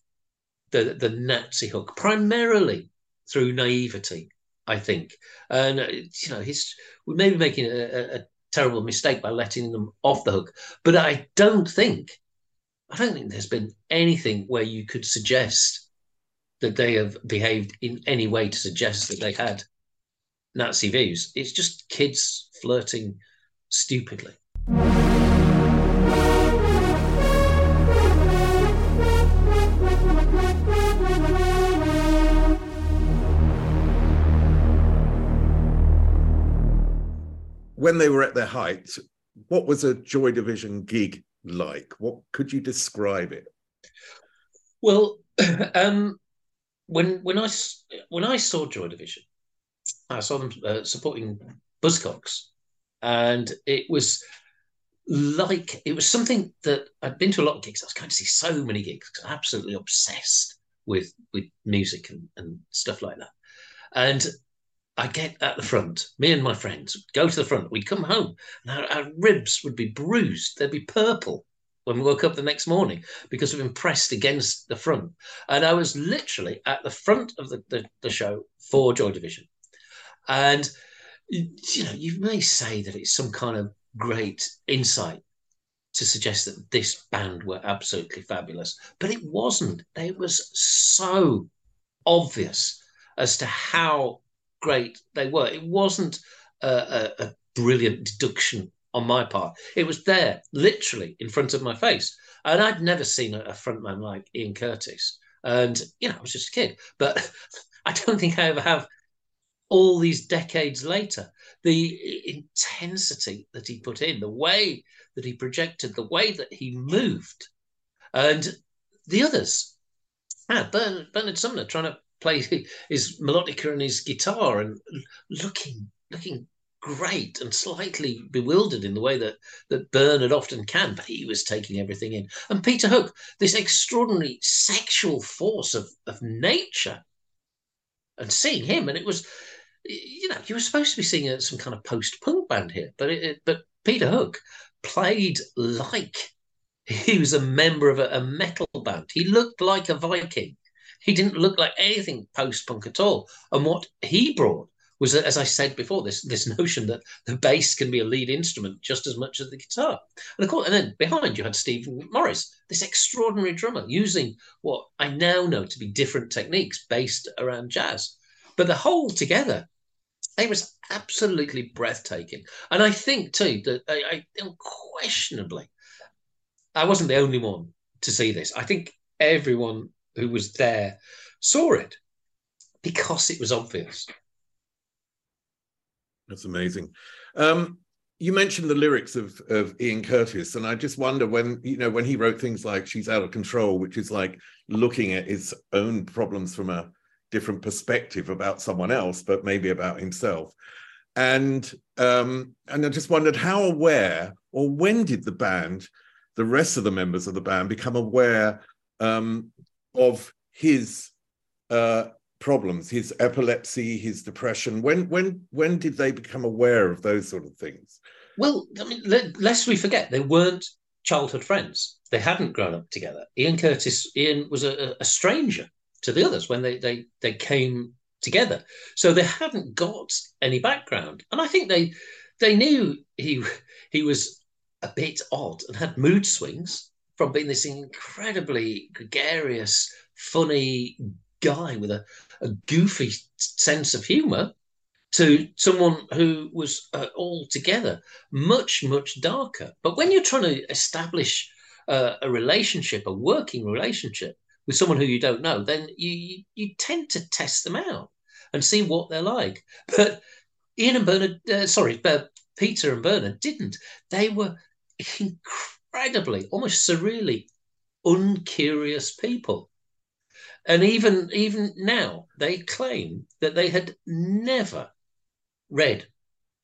the, the Nazi hook, primarily through naivety, I think. And, uh, you know, he's, we may be making a, a, terrible mistake by letting them off the hook. But I don't think, I don't think there's been anything where you could suggest that they have behaved in any way to suggest that they had Nazi views. It's just kids flirting stupidly. When they were at their height, what was a Joy Division gig like? What could you describe it? Well, um, when when I when I saw Joy Division, I saw them uh, supporting Buzzcocks, and it was like it was something that I'd been to a lot of gigs. I was going to see so many gigs I'm absolutely obsessed with with music and, and stuff like that. And I get at the front. Me and my friends go to the front. We'd come home, and our, our, ribs would be bruised. They'd be purple when we woke up the next morning because we've been pressed against the front. And I was literally at the front of the, the, the show for Joy Division. And you know, you may say that it's some kind of great insight to suggest that this band were absolutely fabulous, but it wasn't. It was so obvious as to how great they were. It wasn't a, a, a brilliant deduction on my part. It was there, literally in front of my face. And I'd never seen a, a frontman like Ian Curtis. And, you know, I was just a kid. But I don't think I ever have all these decades later. The intensity that he put in, the way that he projected, the way that he moved. And the others, ah, Bernard, Bernard Sumner trying to play his melodica and his guitar and looking looking great and slightly bewildered in the way that that Bernard often can, but he was taking everything in. And Peter Hook, this extraordinary sexual force of, of nature, and seeing him, and it was, you know, you were supposed to be seeing a, some kind of post punk band here, but it, it, but Peter Hook played like he was a member of a, a metal band. He looked like a Viking. He didn't look like anything post punk at all. And what he brought was, as I said before, this this notion that the bass can be a lead instrument just as much as the guitar. And of course, and then behind you had Stephen Morris, this extraordinary drummer, using what I now know to be different techniques based around jazz. But the whole together, it was absolutely breathtaking. And I think too that I, I unquestionably, I wasn't the only one to see this. I think everyone who was there saw it because it was obvious. That's amazing. Um, you mentioned the lyrics of of Ian Curtis, and I just wonder when you know when he wrote things like "She's Out of Control," which is like looking at his own problems from a different perspective about someone else, but maybe about himself. And um, and I just wondered how aware, or when did the band, the rest of the members of the band, become aware um, of his uh, problems, his epilepsy, his depression? When when when did they become aware of those sort of things? Well, I mean, lest we forget, they weren't childhood friends. they hadn't grown up together. Ian Curtis, Ian was a, a stranger to the others when they they they came together, so they hadn't got any background, and I think they they knew he he was a bit odd and had mood swings from being this incredibly gregarious, funny guy with a, a goofy sense of humor to someone who was uh, altogether much, much darker. But when you're trying to establish uh, a relationship, a working relationship with someone who you don't know, then you, you, tend to test them out and see what they're like. But Ian and Bernard, uh, sorry, Peter and Bernard didn't. They were incredibly, almost surreally uncurious people. And even even now, they claim that they had never read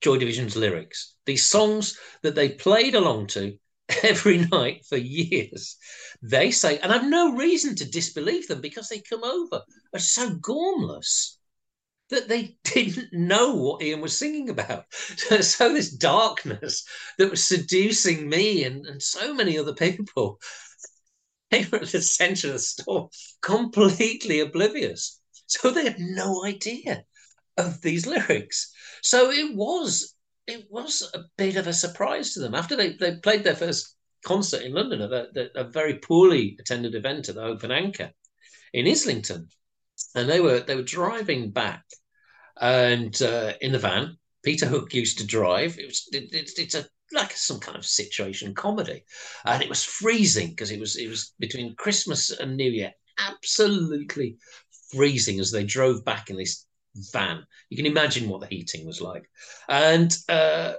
Joy Division's lyrics. These songs that they played along to every night for years. They say, and I've no reason to disbelieve them because they come over as so gormless that they didn't know what Ian was singing about. So, this darkness that was seducing me and, and so many other people, they were at the center of the storm, completely oblivious. So they had no idea of these lyrics. So it was it was a bit of a surprise to them after they, they played their first concert in London at a, a very poorly attended event at the Hope and Anchor in Islington, and they were they were driving back and uh, in the van. Peter Hook used to drive. It was it, it, it's a like some kind of situation comedy, and it was freezing because it was it was between Christmas and New Year, absolutely freezing as they drove back in this van. You can imagine what the heating was like, and uh,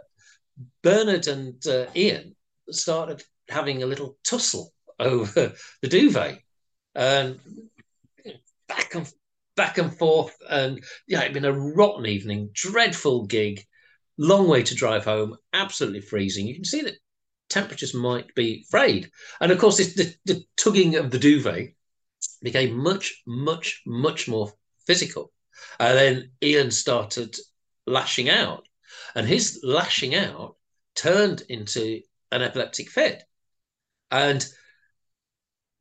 Bernard and uh, Ian started having a little tussle over the duvet, and back and back and forth, and yeah, it'd been a rotten evening, dreadful gig, long way to drive home, absolutely freezing. You can see that temperatures might be frayed, and of course, this, the, the tugging of the duvet became much, much, much more physical. And then Ian started lashing out, and his lashing out turned into an epileptic fit. And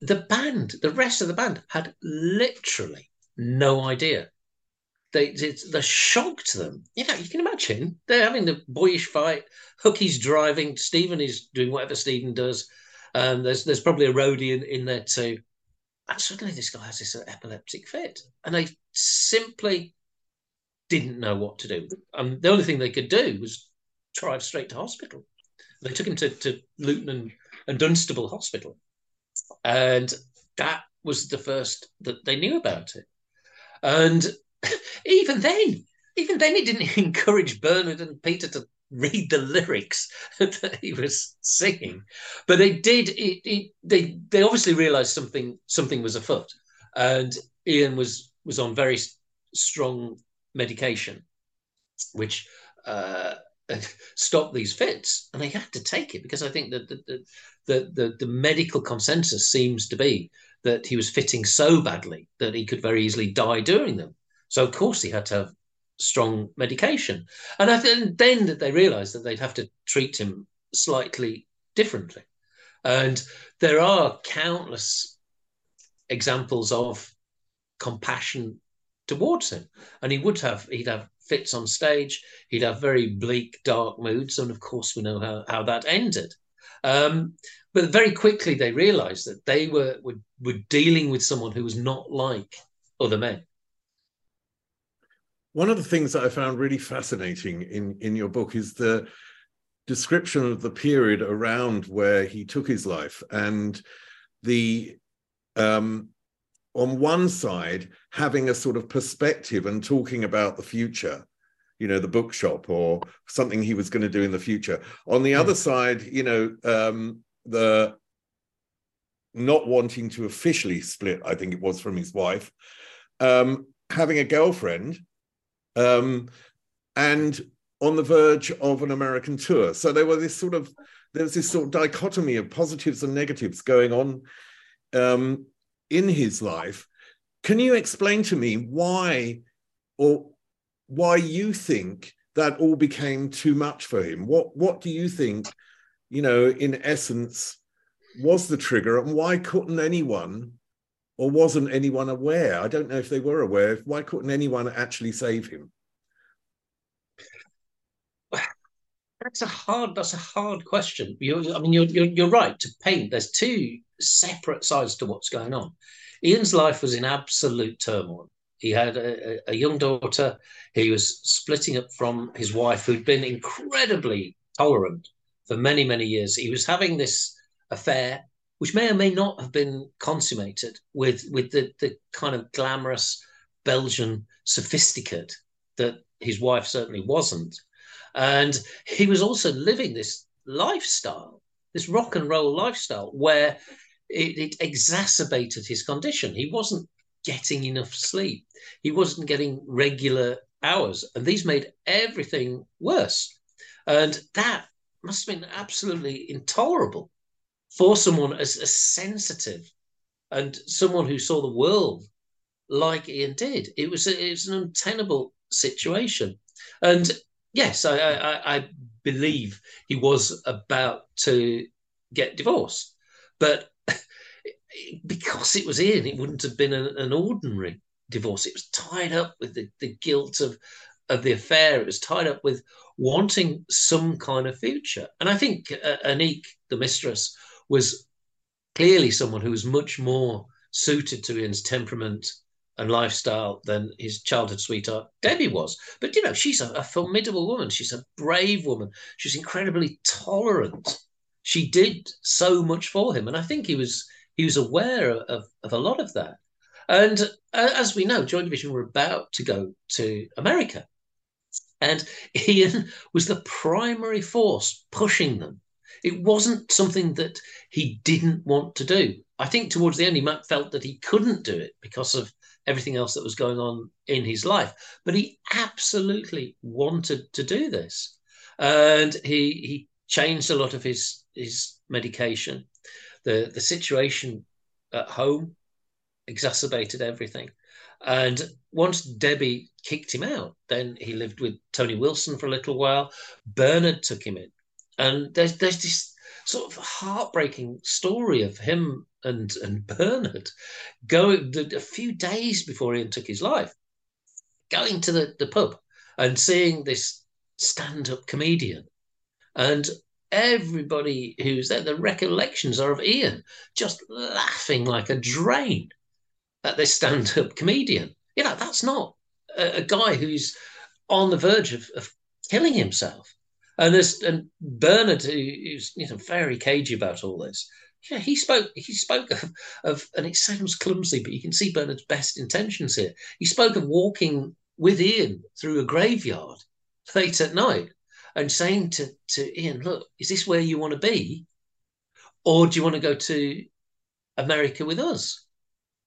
the band, the rest of the band, had literally no idea. They, it's the shock to them. You know, you can imagine they're having the boyish fight. Hookie's driving. Stephen is doing whatever Stephen does. Um, there's there's probably a roadie in, in there too. And suddenly this guy has this epileptic fit, and they simply didn't know what to do. And the only thing they could do was drive straight to hospital. They took him to, to Luton and, and Dunstable Hospital, and that was the first that they knew about it. And even then, even then, he didn't encourage Bernard and Peter to read the lyrics that he was singing. But they did. It, it, they they obviously realised something something was afoot, and Ian was was on very strong medication, which. Uh, stop these fits, and they had to take it because I think that the the, the the, medical consensus seems to be that he was fitting so badly that he could very easily die during them. So of course he had to have strong medication. And I then that they realised that they'd have to treat him slightly differently. And there are countless examples of compassion towards him. And he would have he'd have fits on stage, he'd have very bleak, dark moods, and of course we know how, how that ended. Um, but very quickly they realized that they were, were were dealing with someone who was not like other men. One of the things that i found really fascinating in in your book is the description of the period around where he took his life. And the um on one side having a sort of perspective and talking about the future you know the bookshop or something he was going to do in the future on the mm. other side you know um the not wanting to officially split, I think it was from his wife, um, having a girlfriend, um, and on the verge of an American tour. So there was this sort of there was this sort of dichotomy of positives and negatives going on um, in his life. Can you explain to me why, or why you think that all became too much for him? What what do you think? You know, in essence, was the trigger, and why couldn't anyone, or wasn't anyone aware? I don't know if they were aware. Why couldn't anyone actually save him? That's a hard. That's a hard question. You're, I mean, you're, you're you're right to paint. There's two separate sides to what's going on. Ian's life was in absolute turmoil. He had a, a, young daughter. He was splitting up from his wife, who'd been incredibly tolerant for many, many years. He was having this affair, which may or may not have been consummated with with the, the kind of glamorous Belgian sophisticate that his wife certainly wasn't. And he was also living this lifestyle, this rock and roll lifestyle, where it, it exacerbated his condition. He wasn't getting enough sleep. He wasn't getting regular hours, and these made everything worse. And that must have been absolutely intolerable for someone as, as sensitive and someone who saw the world like Ian did. It was a, it was an untenable situation, and yes, I, I, I believe he was about to get divorced, but because it was Ian, it wouldn't have been an, an ordinary divorce. It was tied up with the, the guilt of of the affair. It was tied up with wanting some kind of future. And I think uh, Annik, the mistress, was clearly someone who was much more suited to Ian's temperament and lifestyle than his childhood sweetheart Debbie was. But you know, she's a, a formidable woman. She's a brave woman. She's incredibly tolerant. She did so much for him, and I think he was he was aware of, of a lot of that. And uh, as we know, Joy Division were about to go to America. And Ian was the primary force pushing them. It wasn't something that he didn't want to do. I think towards the end, he felt that he couldn't do it because of everything else that was going on in his life. But he absolutely wanted to do this. And he, he changed a lot of his, his medication the the situation at home exacerbated everything. And once Debbie kicked him out, then he lived with Tony Wilson for a little while. Bernard took him in, and there's there's this sort of heartbreaking story of him and and Bernard going a few days before Ian took his life, going to the, the pub and seeing this stand-up comedian and everybody who's there, the recollections are of Ian just laughing like a drain at this stand up comedian. You know, that's not a, a, guy who's on the verge of, of killing himself. And this and Bernard, who, who's you know very cagey about all this, yeah, he spoke. He spoke of, of, and it sounds clumsy, but you can see Bernard's best intentions here. He spoke of walking with Ian through a graveyard late at night and saying to, to Ian, look, is this where you want to be? Or do you want to go to America with us?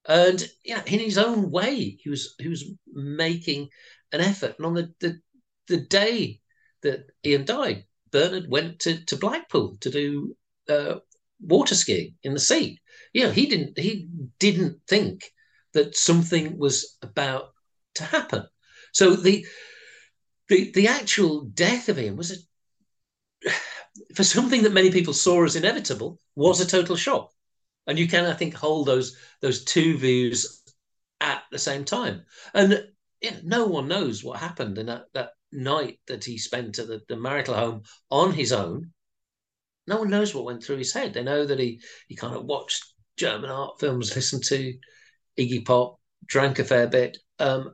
And yeah, in his own way, he was he was making an effort. And on the the, the day that Ian died, Bernard went to, to Blackpool to do uh, water skiing in the sea. Know, he didn't he didn't think that something was about to happen. So the the the actual death of him was a for something that many people saw as inevitable was a total shock. And you can i think hold those those two views at the same time. And know, no one knows what happened in that, that night that he spent at the, the marital home on his own. No one knows what went through his head. They know that he he kind of watched german art films listened to iggy pop drank a fair bit. Um,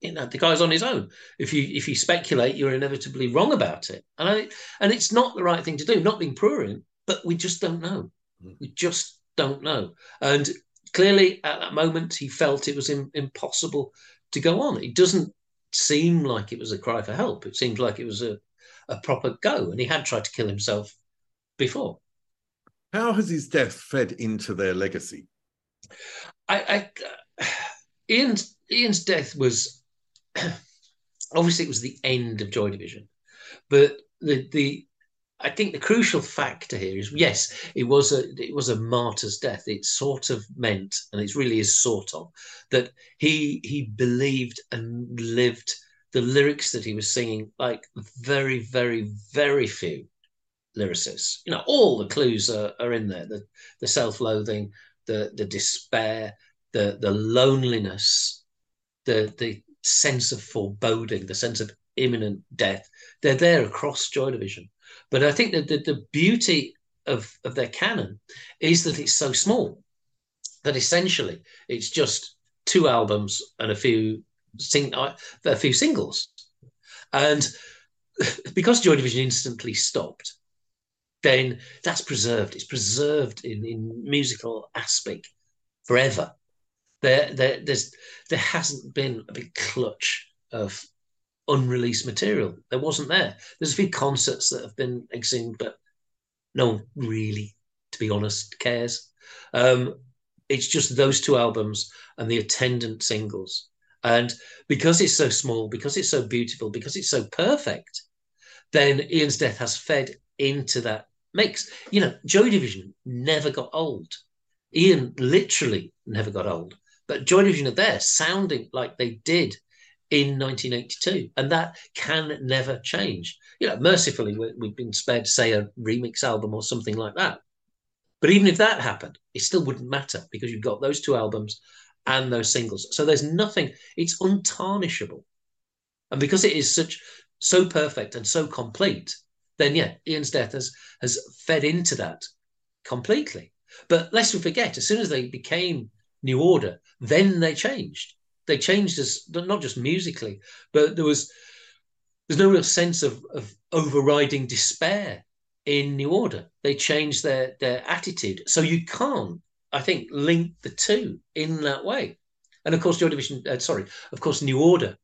you know the guy's on his own. If you if you speculate you're inevitably wrong about it. And I, and it's not the right thing to do not being prurient but we just don't know. Mm. we just don't know. And clearly at that moment he felt it was in, impossible to go on. It doesn't seem like it was a cry for help. It seemed like it was a, a proper go and he had tried to kill himself before. How has his death fed into their legacy? I, I Ian's Ian's death was obviously it was the end of Joy Division, but the the I think the crucial factor here is yes, it was a it was a martyr's death. It sort of meant, and it really is sort of, that he he believed and lived the lyrics that he was singing like very very very few lyricists. You know, all the clues are, are in there: the the self-loathing, the the despair, the the loneliness, the the sense of foreboding, the sense of imminent death. They're there across Joy Division. But I think that the, the beauty of, of their canon is that it's so small that essentially it's just two albums and a few sing uh, a few singles. And because Joy Division instantly stopped, then that's preserved. It's preserved in, in musical aspect forever. There, there, there's, there hasn't been a big clutch of unreleased material. There wasn't there. There's a few concerts that have been exhumed, but no one really, to be honest, cares. Um, it's just those two albums and the attendant singles. And because it's so small, because it's so beautiful, because it's so perfect, then Ian's death has fed into that mix. You know, Joy Division never got old. Ian literally never got old. But Joy Division are there sounding like they did in 1982. And that can never change. You know, mercifully, we've been spared, say, a remix album or something like that. But even if that happened, it still wouldn't matter because you've got those two albums and those singles. So there's nothing, it's untarnishable. And because it is such so perfect and so complete, then yeah, Ian's death has has fed into that completely. But lest we forget, as soon as they became New Order, then they changed. They changed us not just musically, but there was there's no real sense of, of overriding despair in New Order. They changed their their attitude. So you can't, I think, link the two in that way. And of course, Joy Division, uh, sorry, of course, New Order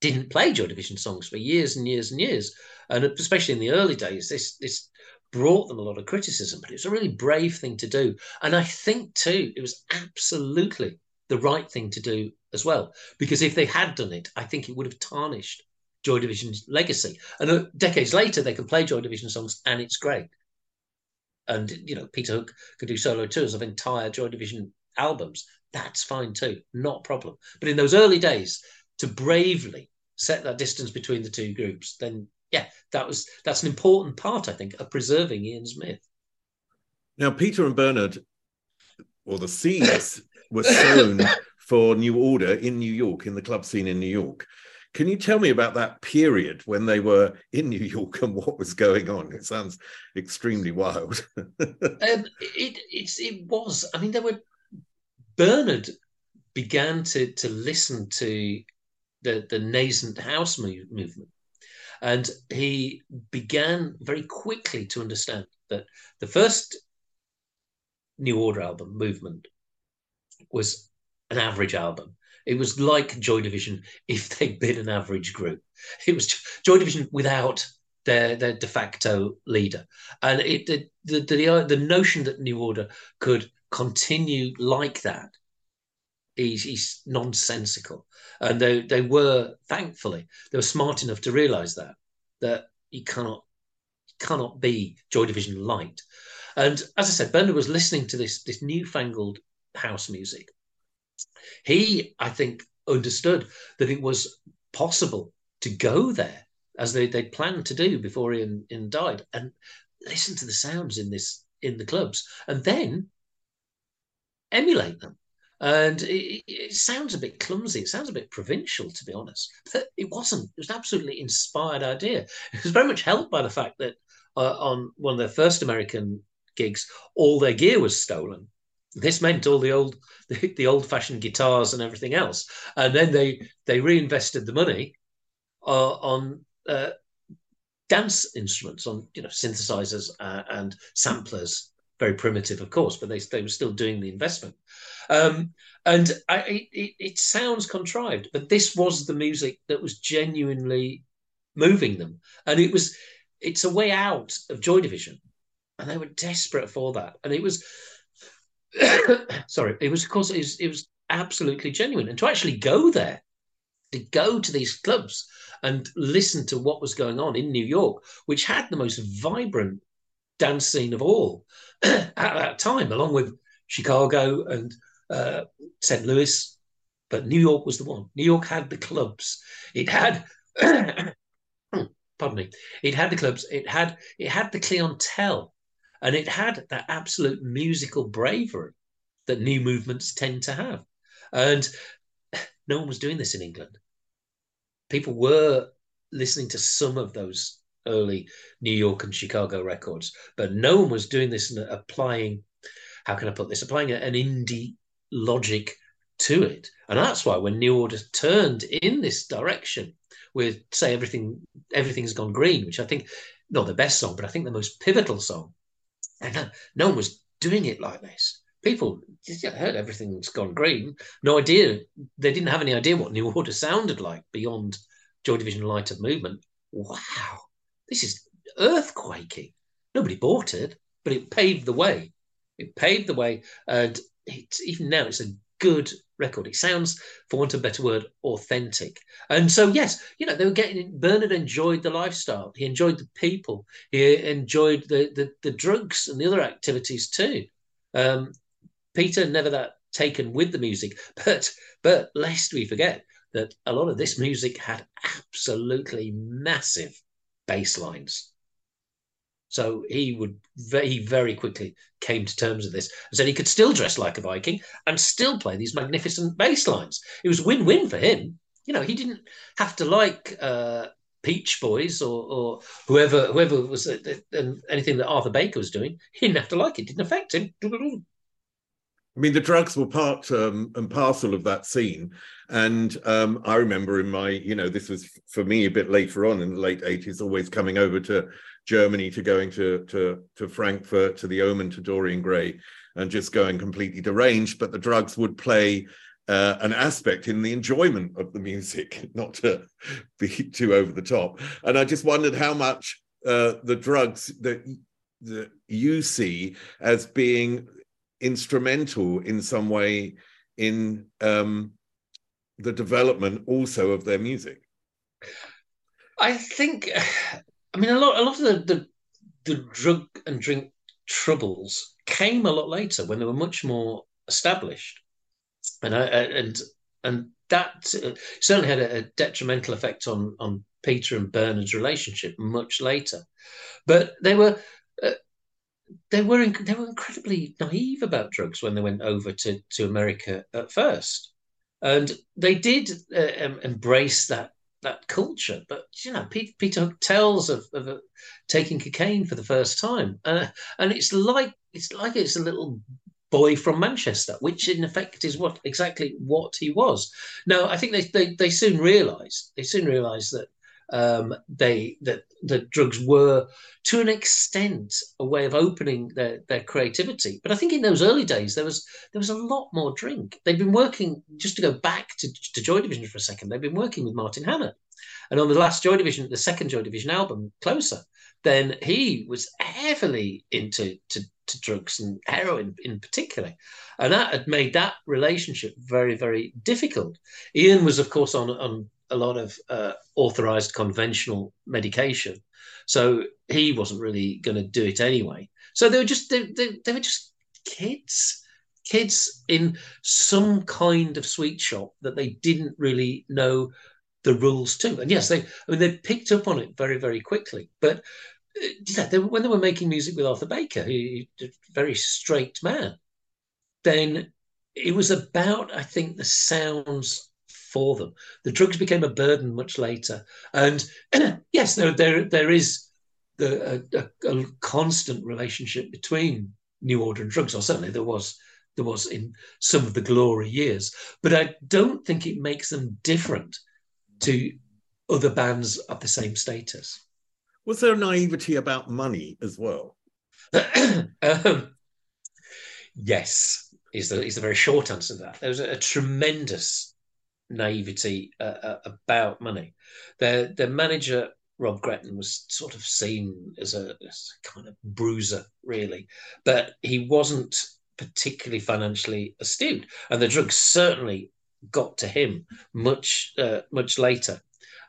didn't play Joy Division songs for years and years and years. And especially in the early days, this this brought them a lot of criticism, but it was a really brave thing to do. And I think too, it was absolutely the right thing to do as well. Because if they had done it, I think it would have tarnished Joy Division's legacy. And uh, decades later, they can play Joy Division songs and it's great. And, you know, Peter Hook could do solo tours of entire Joy Division albums. That's fine too, not a problem. But in those early days, to bravely set that distance between the two groups, then yeah, that was that's an important part, I think, of preserving Ian's myth. Now, Peter and Bernard, or the seeds were sown for New Order in New York, in the club scene in New York. Can you tell me about that period when they were in New York and what was going on? It sounds extremely wild. um, it, it was. I mean, there were Bernard began to to listen to the the nascent house move, movement, and he began very quickly to understand that the first New Order album, Movement, was an average album. It was like Joy Division if they'd been an average group. It was Joy Division without their their de facto leader, and it the the the, the notion that New Order could continue like that is, is nonsensical. And they they were thankfully they were smart enough to realise that that you cannot cannot be Joy Division light. And as I said, Bernard was listening to this this newfangled house music he, I think, understood that it was possible to go there as they they planned to do before Ian, Ian died and listen to the sounds in this in the clubs and then emulate them. And it, it, sounds a bit clumsy. It sounds a bit provincial, to be honest. But it wasn't. It was an absolutely inspired idea. It was very much helped by the fact that uh, on one of their first American gigs, all their gear was stolen this meant all the old the, the old fashioned guitars and everything else and then they they reinvested the money uh, on uh, dance instruments on you know synthesizers uh, and samplers very primitive of course but they, they were still doing the investment. Um, and I, it, it sounds contrived but this was the music that was genuinely moving them. And it was it's a way out of joy division. And they were desperate for that. And it was sorry, it was of course it was, it was absolutely genuine, and to actually go there, to go to these clubs and listen to what was going on in New York, which had the most vibrant dance scene of all at that time, along with Chicago and uh, St. Louis. But New York was the one. New York had the clubs. It had, pardon me, it had the clubs, it had it had the clientele, and it had that absolute musical bravery that new movements tend to have. And no one was doing this in England. People were listening to some of those early New York and Chicago records, but no one was doing this and applying, how can I put this, applying an indie logic to it. And that's why when New Order turned in this direction with, say, everything, everything's gone green, which I think not the best song, but I think the most pivotal song. And no, no one was doing it like this. People heard everything's gone green. No idea. They didn't have any idea what New Order sounded like beyond Joy Division Light of Movement. Wow, this is earthquaking. Nobody bought it, but it paved the way. It paved the way, and it's, even now it's a good record. It sounds, for want of a better word, authentic. And so, yes, you know, they were getting. Bernard enjoyed the lifestyle. He enjoyed the people. He enjoyed the the, the drugs and the other activities too. Um, Peter never that taken with the music, but but lest we forget that a lot of this music had absolutely massive bass lines. So he would very, very quickly came to terms with this and said he could still dress like a Viking and still play these magnificent bass lines. It was win-win for him. You know, he didn't have to like uh, Peech Boys or, or whoever whoever was uh, uh, anything that Arthur Baker was doing. He didn't have to like it. it didn't affect him. I mean, the drugs were part um, and parcel of that scene. And um, I remember in my, you know, this was for me a bit later on in the late 80s, always coming over to Germany to going to, to, to Frankfurt, to the Omen, to Dorian Gray, and just going completely deranged. But the drugs would play uh, an aspect in the enjoyment of the music, not to be too over the top. And I just wondered how much uh, the drugs that, that you see as being instrumental in some way in um, the development also of their music? I think, I mean, a lot, a lot of the, the, the drug and drink troubles came a lot later when they were much more established, and I, and and that uh, certainly had a, a detrimental effect on on Peter and Bernard's relationship much later. But they were uh, they were they were incredibly naive about drugs when they went over to to America at first, and they did uh, embrace that that culture. But you know, Pete, Peter tells of, of uh, taking cocaine for the first time, uh, and it's like it's like it's a little boy from Manchester, which in effect is what exactly what he was. Now, I think they they, they soon realised they soon realised that um, they that the drugs were to an extent a way of opening their, their creativity. But I think in those early days there was there was a lot more drink. They'd been working just to go back to, to Joy Division for a second. They've been working with Martin Hannett, and on the last Joy Division, the second Joy Division album, Closer, then he was heavily into to, to drugs and heroin in particular, and that had made that relationship very very difficult. Ian was of course on on a lot of uh, authorized conventional medication. So he wasn't really going to do it anyway. So they were just they, they, they were just kids, kids in some kind of sweet shop that they didn't really know the rules to. And yes, they I mean they picked up on it very very quickly. But uh, they, when they were making music with Arthur Baker, he, a very straight man, then it was about I think the sounds for them. The drugs became a burden much later, and yes, there there there is the, a, a, constant relationship between New Order and drugs, or certainly there was there was in some of the glory years. But I don't think it makes them different to other bands of the same status. Was there naivety about money as well? um, yes, is the is the very short answer to that. There was a, a tremendous naivety uh, uh, about money. Their their manager Rob Gretton was sort of seen as a, as a, kind of bruiser, really, but he wasn't particularly financially astute, and the drugs certainly got to him much uh, much later,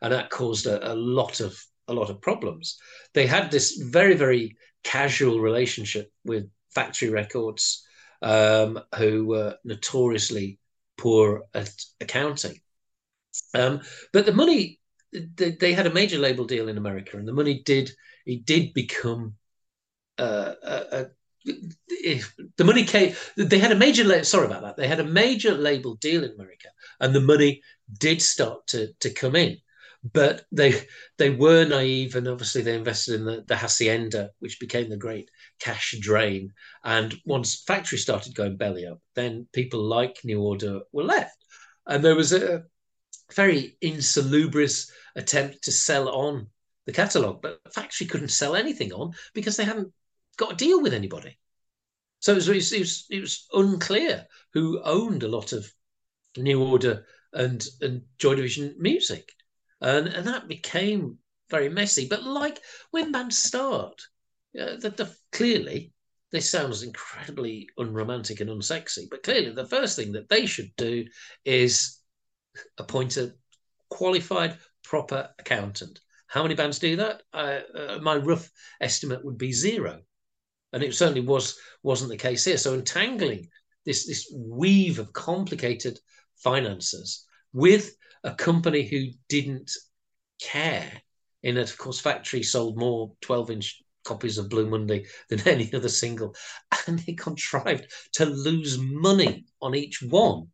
and that caused a, a lot of a lot of problems. They had this very very casual relationship with Factory Records, um, who were notoriously poor accounting. Um, but the money they, they, had a major label deal in America, and the money did it did become uh, a, if the money came, they had a major. Sorry about that. They had a major label deal in America, and the money did start to to come in. But they they were naive, and obviously they invested in the, the hacienda, which became the great cash drain. And once factories started going belly up, then people like New Order were left, and there was a very insalubrious attempt to sell on the catalogue, but the factory couldn't sell anything on because they hadn't got a deal with anybody. So it was, it was, it was unclear who owned a lot of New Order and and Joy Division music, and and that became very messy. But like when bands start, uh, the, the, clearly this sounds incredibly unromantic and unsexy, but clearly the first thing that they should do is appoint a qualified, proper accountant. How many bands do that? Uh, uh, my rough estimate would be zero and it certainly was wasn't the case here. So entangling this this weave of complicated finances with a company who didn't care, in that of course factory sold more twelve inch copies of Blue Monday than any other single, and they contrived to lose money on each one.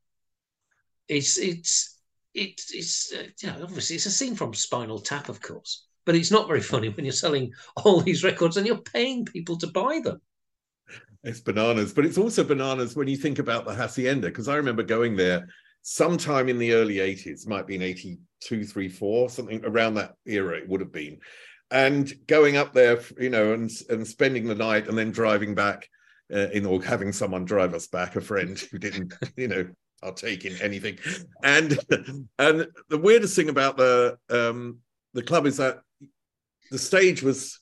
It's it's it's it's uh, you know obviously it's a scene from Spinal Tap, of course, but it's not very funny when you're selling all these records and you're paying people to buy them. It's bananas, but it's also bananas when you think about the hacienda. Because I remember going there sometime in the early 80s, might be in 82, 3, 4, something around that era, it would have been. And going up there, you know, and and spending the night and then driving back uh, in or having someone drive us back, a friend who didn't, you know, partake in anything. And and the weirdest thing about the um the club is that the stage was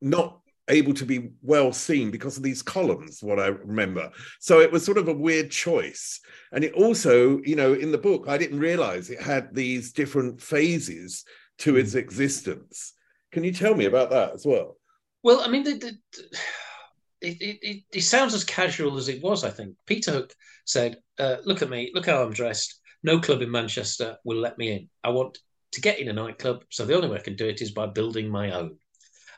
not able to be well seen because of these columns what i remember so it was sort of a weird choice and it also you know in the book i didn't realize it had these different phases to its mm. existence can you tell me about that as well well i mean the, the, it, it, it, sounds as casual as it was i think peter hook said uh, look at me look how i'm dressed no club in manchester will let me in i want to get in a nightclub. So the only way I can do it is by building my own.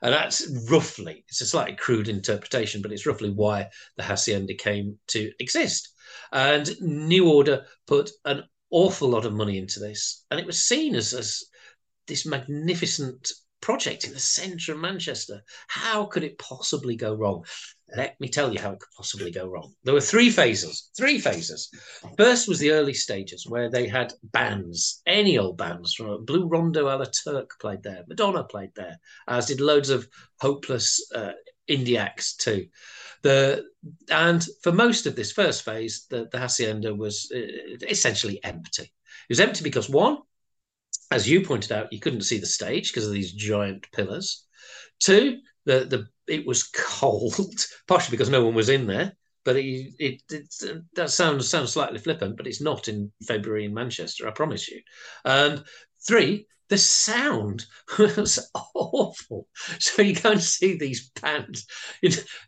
And that's roughly, it's a slightly crude interpretation, but it's roughly why the Hacienda came to exist. And New Order put an awful lot of money into this. And it was seen as, as this magnificent project in the centre of Manchester. How could it possibly go wrong? Let me tell you how it could possibly go wrong. There were three phases. Three phases. First was the early stages where they had bands, any old bands, from Blue Rondo a la Turk played there, Madonna played there, as did loads of hopeless uh, indie acts too. The and for most of this first phase, the, the hacienda was uh, essentially empty. It was empty because one, as you pointed out, you couldn't see the stage because of these giant pillars. Two, the the it was cold, partially because no one was in there. But it, it, it, uh, that sounds sounds slightly flippant, but it's not in February in Manchester, I promise you. And three, the sound was awful. So you go and see these bands.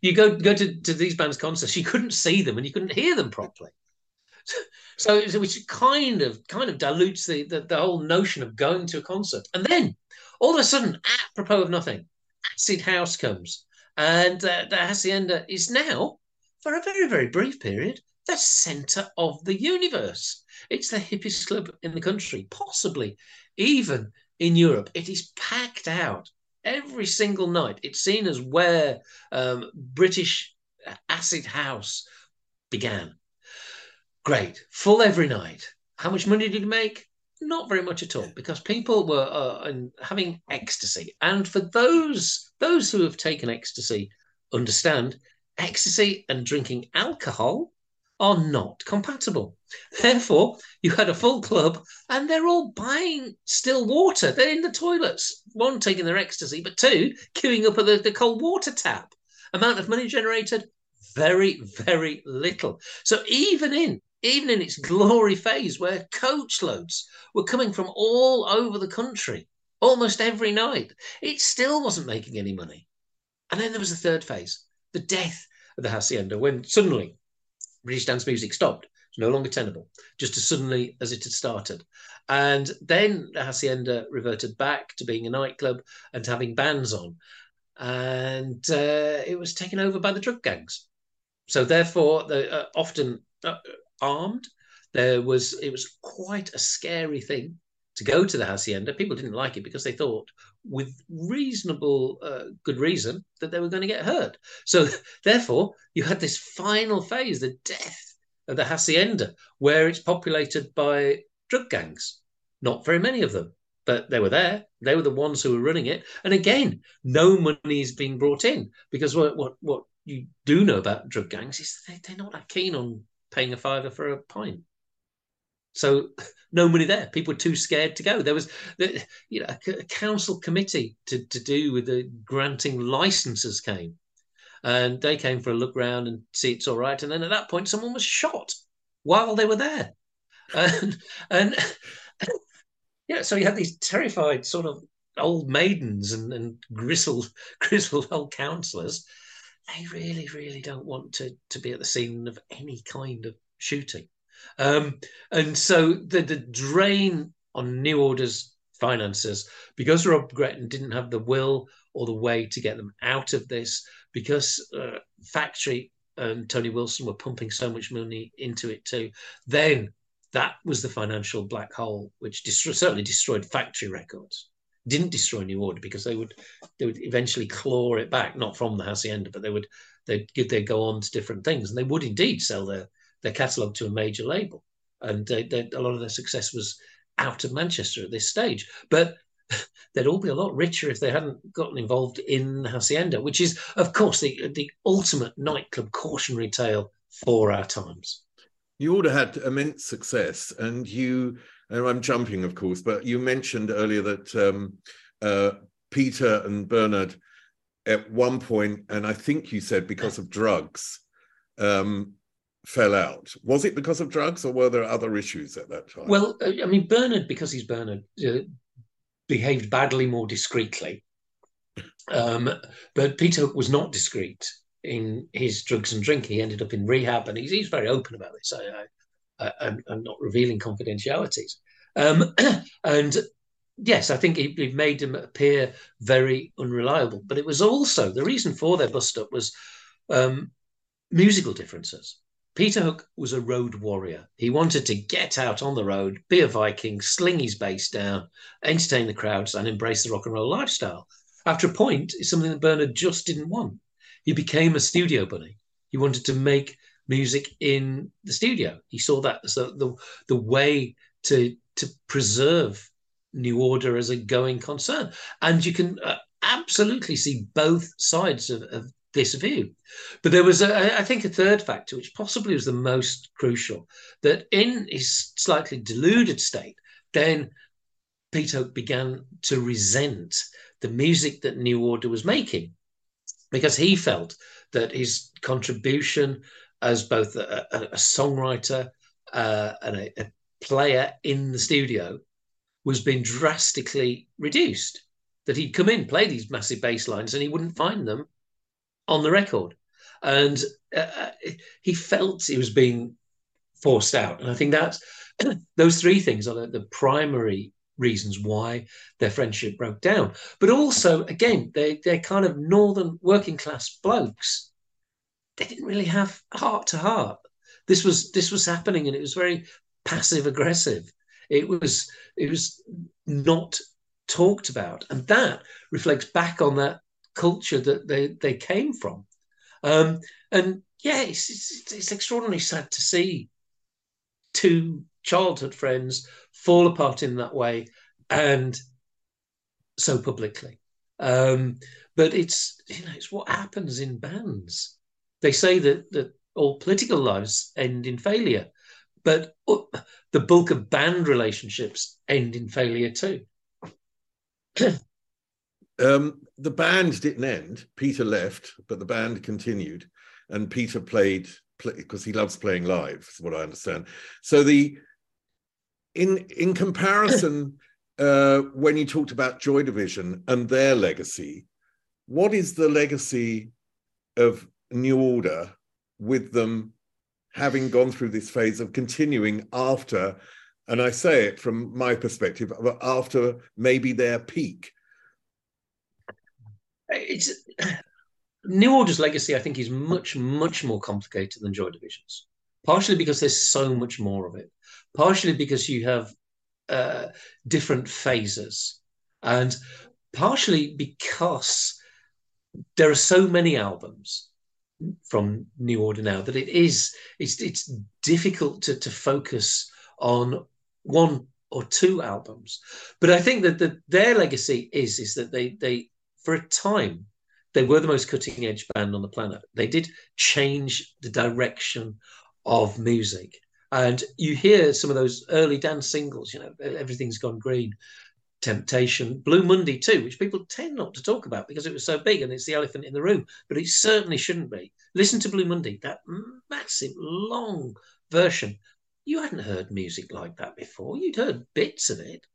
You go go to, to these bands' concerts. You couldn't see them and you couldn't hear them properly. So, which kind of kind of dilutes the, the, the whole notion of going to a concert. And then all of a sudden, apropos of nothing, Acid House comes, and uh, the hacienda is now, for a very very brief period, the centre of the universe. It's the hippest club in the country, possibly even in Europe. It is packed out every single night. It's seen as where um, British acid house began. Great, full every night. How much money did he make? Not very much at all, because people were uh, having ecstasy. And for those those who have taken ecstasy, understand ecstasy and drinking alcohol are not compatible. Therefore, you had a full club and they're all buying still water. They're in the toilets, one taking their ecstasy, but two queuing up at the, the cold water tap. Amount of money generated? Very, very little. So even in even in its glory phase, where coachloads were coming from all over the country almost every night, it still wasn't making any money. And then there was the third phase, the death of the hacienda, when suddenly British dance music stopped. It's no longer tenable, just as suddenly as it had started. And then the Hacienda reverted back to being a nightclub and having bands on. And uh, it was taken over by the drug gangs. So therefore, they uh, often uh, armed. There was it was quite a scary thing to go to the hacienda. People didn't like it because they thought, with reasonable uh, good reason, that they were going to get hurt. So therefore, you had this final phase, the death of the hacienda, where it's populated by drug gangs. Not very many of them, but they were there. They were the ones who were running it. And again, no money is being brought in because what what what you do know about drug gangs is they, they're not that keen on paying a fiver for a pint. So no money there. People were too scared to go. There was, you know, a, council committee to, to do with the granting licenses came, and they came for a look round and see it's all right. And then at that point, someone was shot while they were there, and and yeah, so you had these terrified sort of old maidens and, and grizzled grizzled old councillors they really, really don't want to to be at the scene of any kind of shooting. Um, and so the the drain on New Order's finances because Rob Gretton didn't have the will or the way to get them out of this because uh, Factory and Tony Wilson were pumping so much money into it too. Then that was the financial black hole which certainly destroyed Factory Records didn't destroy New Order because they would they would eventually claw it back, not from the hacienda, but they would they'd they'd go on to different things, and they would indeed sell their their catalog to a major label, and they, they, a lot of their success was out of Manchester at this stage, but. They'd all be a lot richer if they hadn't gotten involved in Hacienda, which is, of course, the the ultimate nightclub cautionary tale for our times. New Order had immense success, and you and I'm jumping, of course, but you mentioned earlier that um, uh, Peter and Bernard, at one point, and I think you said because of drugs, um, fell out. Was it because of drugs, or were there other issues at that time? Well, uh, I mean, Bernard, because he's Bernard, uh, behaved badly more discreetly. Um, but Peter was not discreet in his drugs and drink. He ended up in rehab, and he's, he's very open about this. I, uh, and, not revealing confidentialities. Um, and yes, I think it, it, made them appear very unreliable. But it was also the reason for their bust up was um, musical differences. Peter Hook was a road warrior. He wanted to get out on the road, be a Viking, sling his bass down, entertain the crowds, and embrace the rock and roll lifestyle. After a point, it's something that Bernard just didn't want. He became a studio bunny. He wanted to make music in the studio. He saw that as the, the, the way to, to preserve New Order as a going concern. And you can uh, absolutely see both sides of, of this view. But there was, a, I think, a third factor, which possibly was the most crucial, that in his slightly deluded state, then Peter began to resent the music that New Order was making because he felt that his contribution as both a, a, a songwriter uh, and a, a, player in the studio was being drastically reduced. That he'd come in, play these massive bass lines, and he wouldn't find them on the record. And uh, uh he felt he was being forced out. And I think that's those three things are the, the primary reasons why their friendship broke down. But also, again, they, they're kind of northern working class blokes they didn't really have heart to heart. This was this was happening, and it was very passive aggressive. It was it was not talked about, and that reflects back on that culture that they they came from. Um, and yeah, it's, it's, it's extraordinarily sad to see two childhood friends fall apart in that way and so publicly. Um, but it's you know it's what happens in bands they say that, that all political lives end in failure, but uh, the bulk of band relationships end in failure too. um, the band didn't end. Peter left, but the band continued, and Peter played because play, he loves playing live. Is what I understand. So the in in comparison, uh, when you talked about Joy Division and their legacy, what is the legacy of New Order with them having gone through this phase of continuing after, and I say it from my perspective, after maybe their peak? It's New Order's legacy, I think, is much, much more complicated than Joy Division's. Partially because there's so much more of it. Partially because you have uh, different phases, and partially because there are so many albums from New Order now that it is it's it's difficult to to focus on one or two albums. But I think that the, their legacy is is that they they for a time they were the most cutting edge band on the planet. They did change the direction of music. And you hear some of those early dance singles, you know, everything's gone green, Temptation, Blue Monday too, which people tend not to talk about because it was so big and it's the elephant in the room, but it certainly shouldn't be. Listen to Blue Monday, that massive, long version. You hadn't heard music like that before. You'd heard bits of it,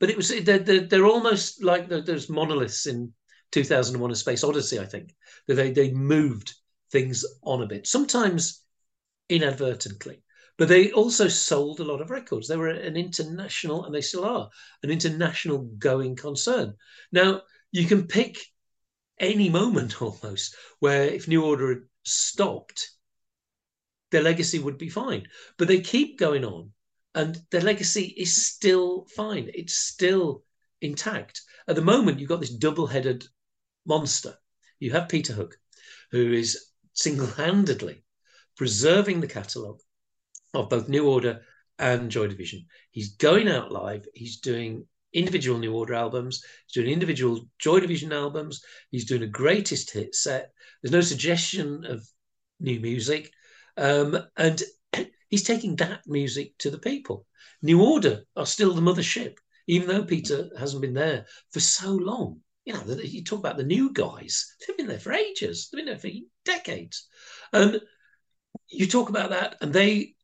but it was they're, they're, they're almost like those monoliths in 2001: A Space Odyssey. I think that they they moved things on a bit, sometimes inadvertently. But they also sold a lot of records. They were an international, and they still are, an international going concern. Now, you can pick any moment almost where if New Order had stopped, their legacy would be fine. But they keep going on, and their legacy is still fine. It's still intact. At the moment, you've got this double headed monster. You have Peter Hook, who is single handedly preserving the catalogue of both New Order and Joy Division. He's going out live. He's doing individual New Order albums. He's doing individual Joy Division albums. He's doing a greatest hit set. There's no suggestion of new music. Um, and he's taking that music to the people. New Order are still the mothership, even though Peter hasn't been there for so long. You know, you talk about the new guys, they've been there for ages, they've been there for decades. And you talk about that, and they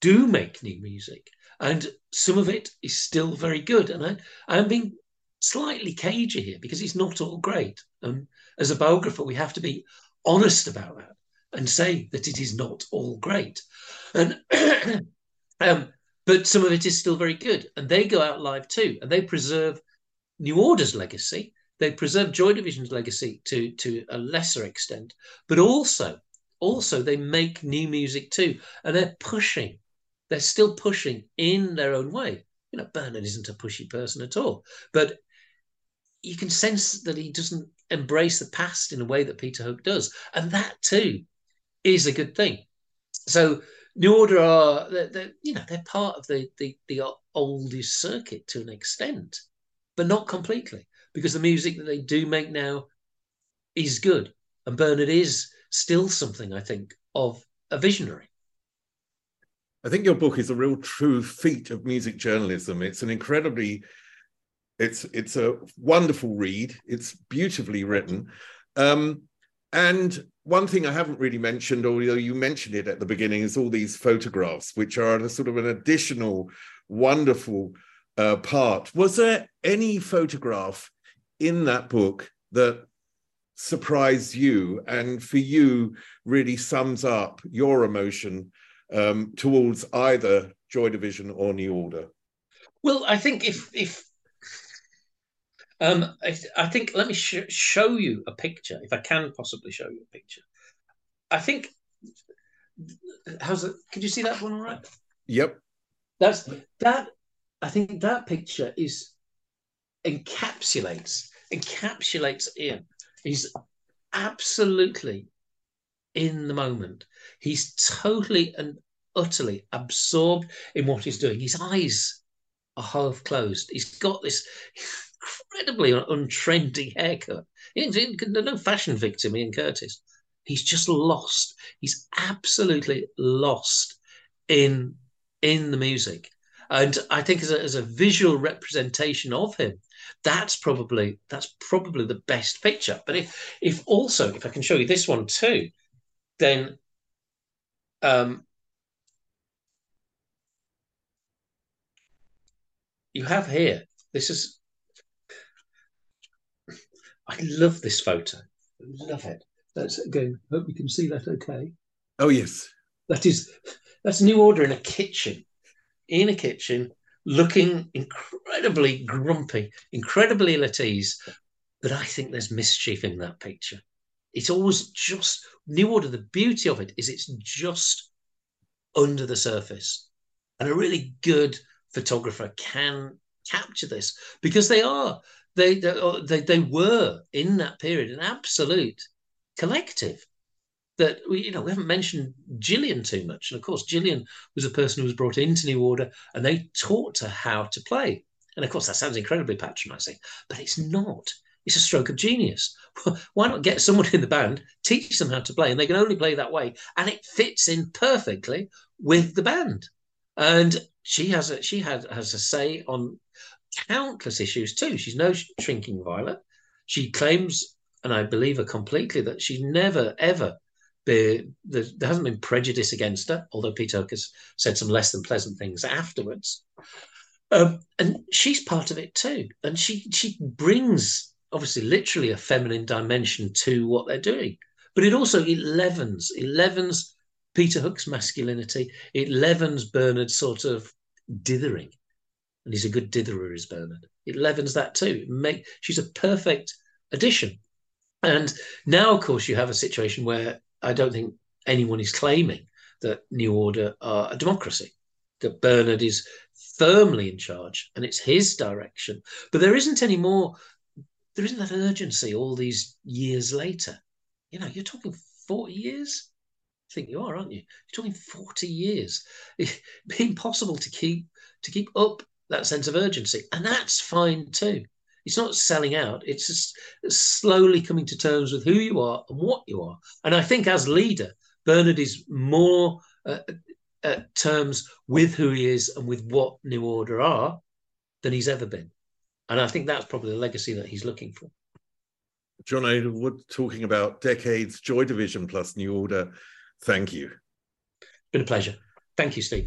do make new music, and some of it is still very good. And I, I'm being slightly cagey here because it's not all great. And as a biographer, we have to be honest about that and say that it is not all great. And um, but some of it is still very good, and they go out live too, and they preserve New Order's legacy. They preserve Joy Division's legacy to to a lesser extent, but also also they make new music too, and they're pushing they're still pushing in their own way. You know, Bernard isn't a pushy person at all, but you can sense that he doesn't embrace the past in a way that Peter Hook does, and that too is a good thing. So New Order are they're, they're, you know they're part of the, the the oldest circuit to an extent, but not completely because the music that they do make now is good, and Bernard is still something I think of a visionary. I think your book is a real true feat of music journalism. It's an incredibly, it's it's a wonderful read. It's beautifully written. Um, and one thing I haven't really mentioned, although you mentioned it at the beginning, is all these photographs, which are a sort of an additional wonderful uh, part. Was there any photograph in that book that surprised you and for you really sums up your emotion um, towards either Joy Division or New Order? Well, I think if if um, I, I think let me sh- show you a picture, if I can possibly show you a picture. I think how's it? Could you see that one all right? Yep. That's that. I think that picture is encapsulates encapsulates Ian. He's absolutely in the moment. He's totally and utterly absorbed in what he's doing. His eyes are half closed. He's got this incredibly untrendy haircut. He's no fashion victim, Ian Curtis. He's just lost. He's absolutely lost in in the music. And I think as a, as a visual representation of him, that's probably that's probably the best picture. But if if also if I can show you this one too, then um, you have here. This is. I love this photo. Love it. Let's again. Hope you can see that. Okay. Oh yes. That is that's new order in a kitchen, in a kitchen, looking incredibly grumpy, incredibly ill at ease. But I think there's mischief in that picture. It's always just new order. The beauty of it is it's just under the surface, and a really good photographer can capture this because they are they uh, they, they were in that period an absolute collective that we, you know, we haven't mentioned Gillian too much. And of course, Gillian was a person who was brought into New Order and they taught her how to play. And of course, that sounds incredibly patronizing, but it's not. It's a stroke of genius. Why not get someone in the band, teach them how to play, and they can only play that way, and it fits in perfectly with the band. And she has a she had has a say on countless issues too. She's no shrinking violet. She claims, and I believe her completely, that she's never ever there, there, hasn't been prejudice against her, although Peter has said some less than pleasant things afterwards. Um, and she's part of it too. And she she brings obviously literally a feminine dimension to what they're doing. But it also it leavens, it leavens Peter Hook's masculinity. It leavens Bernard's sort of dithering. And he's a good ditherer, is Bernard. It leavens that too. Make she's a perfect addition. And now, of course, you have a situation where I don't think anyone is claiming that New Order are a democracy, that Bernard is firmly in charge and it's his direction. But there isn't any more, there isn't that urgency all these years later. You know, you're talking 40 years. I think you are, aren't you? You're talking 40 years. It's impossible to keep to keep up that sense of urgency. And that's fine too. It's not selling out. It's just slowly coming to terms with who you are and what you are. And I think as leader, Bernard is more uh, at terms with who he is and with what New Order are than he's ever been. And I think that's probably the legacy that he's looking for. John Aizlewood talking about decades, Joy Division plus New Order. Thank you. It's been a pleasure. Thank you, Steve.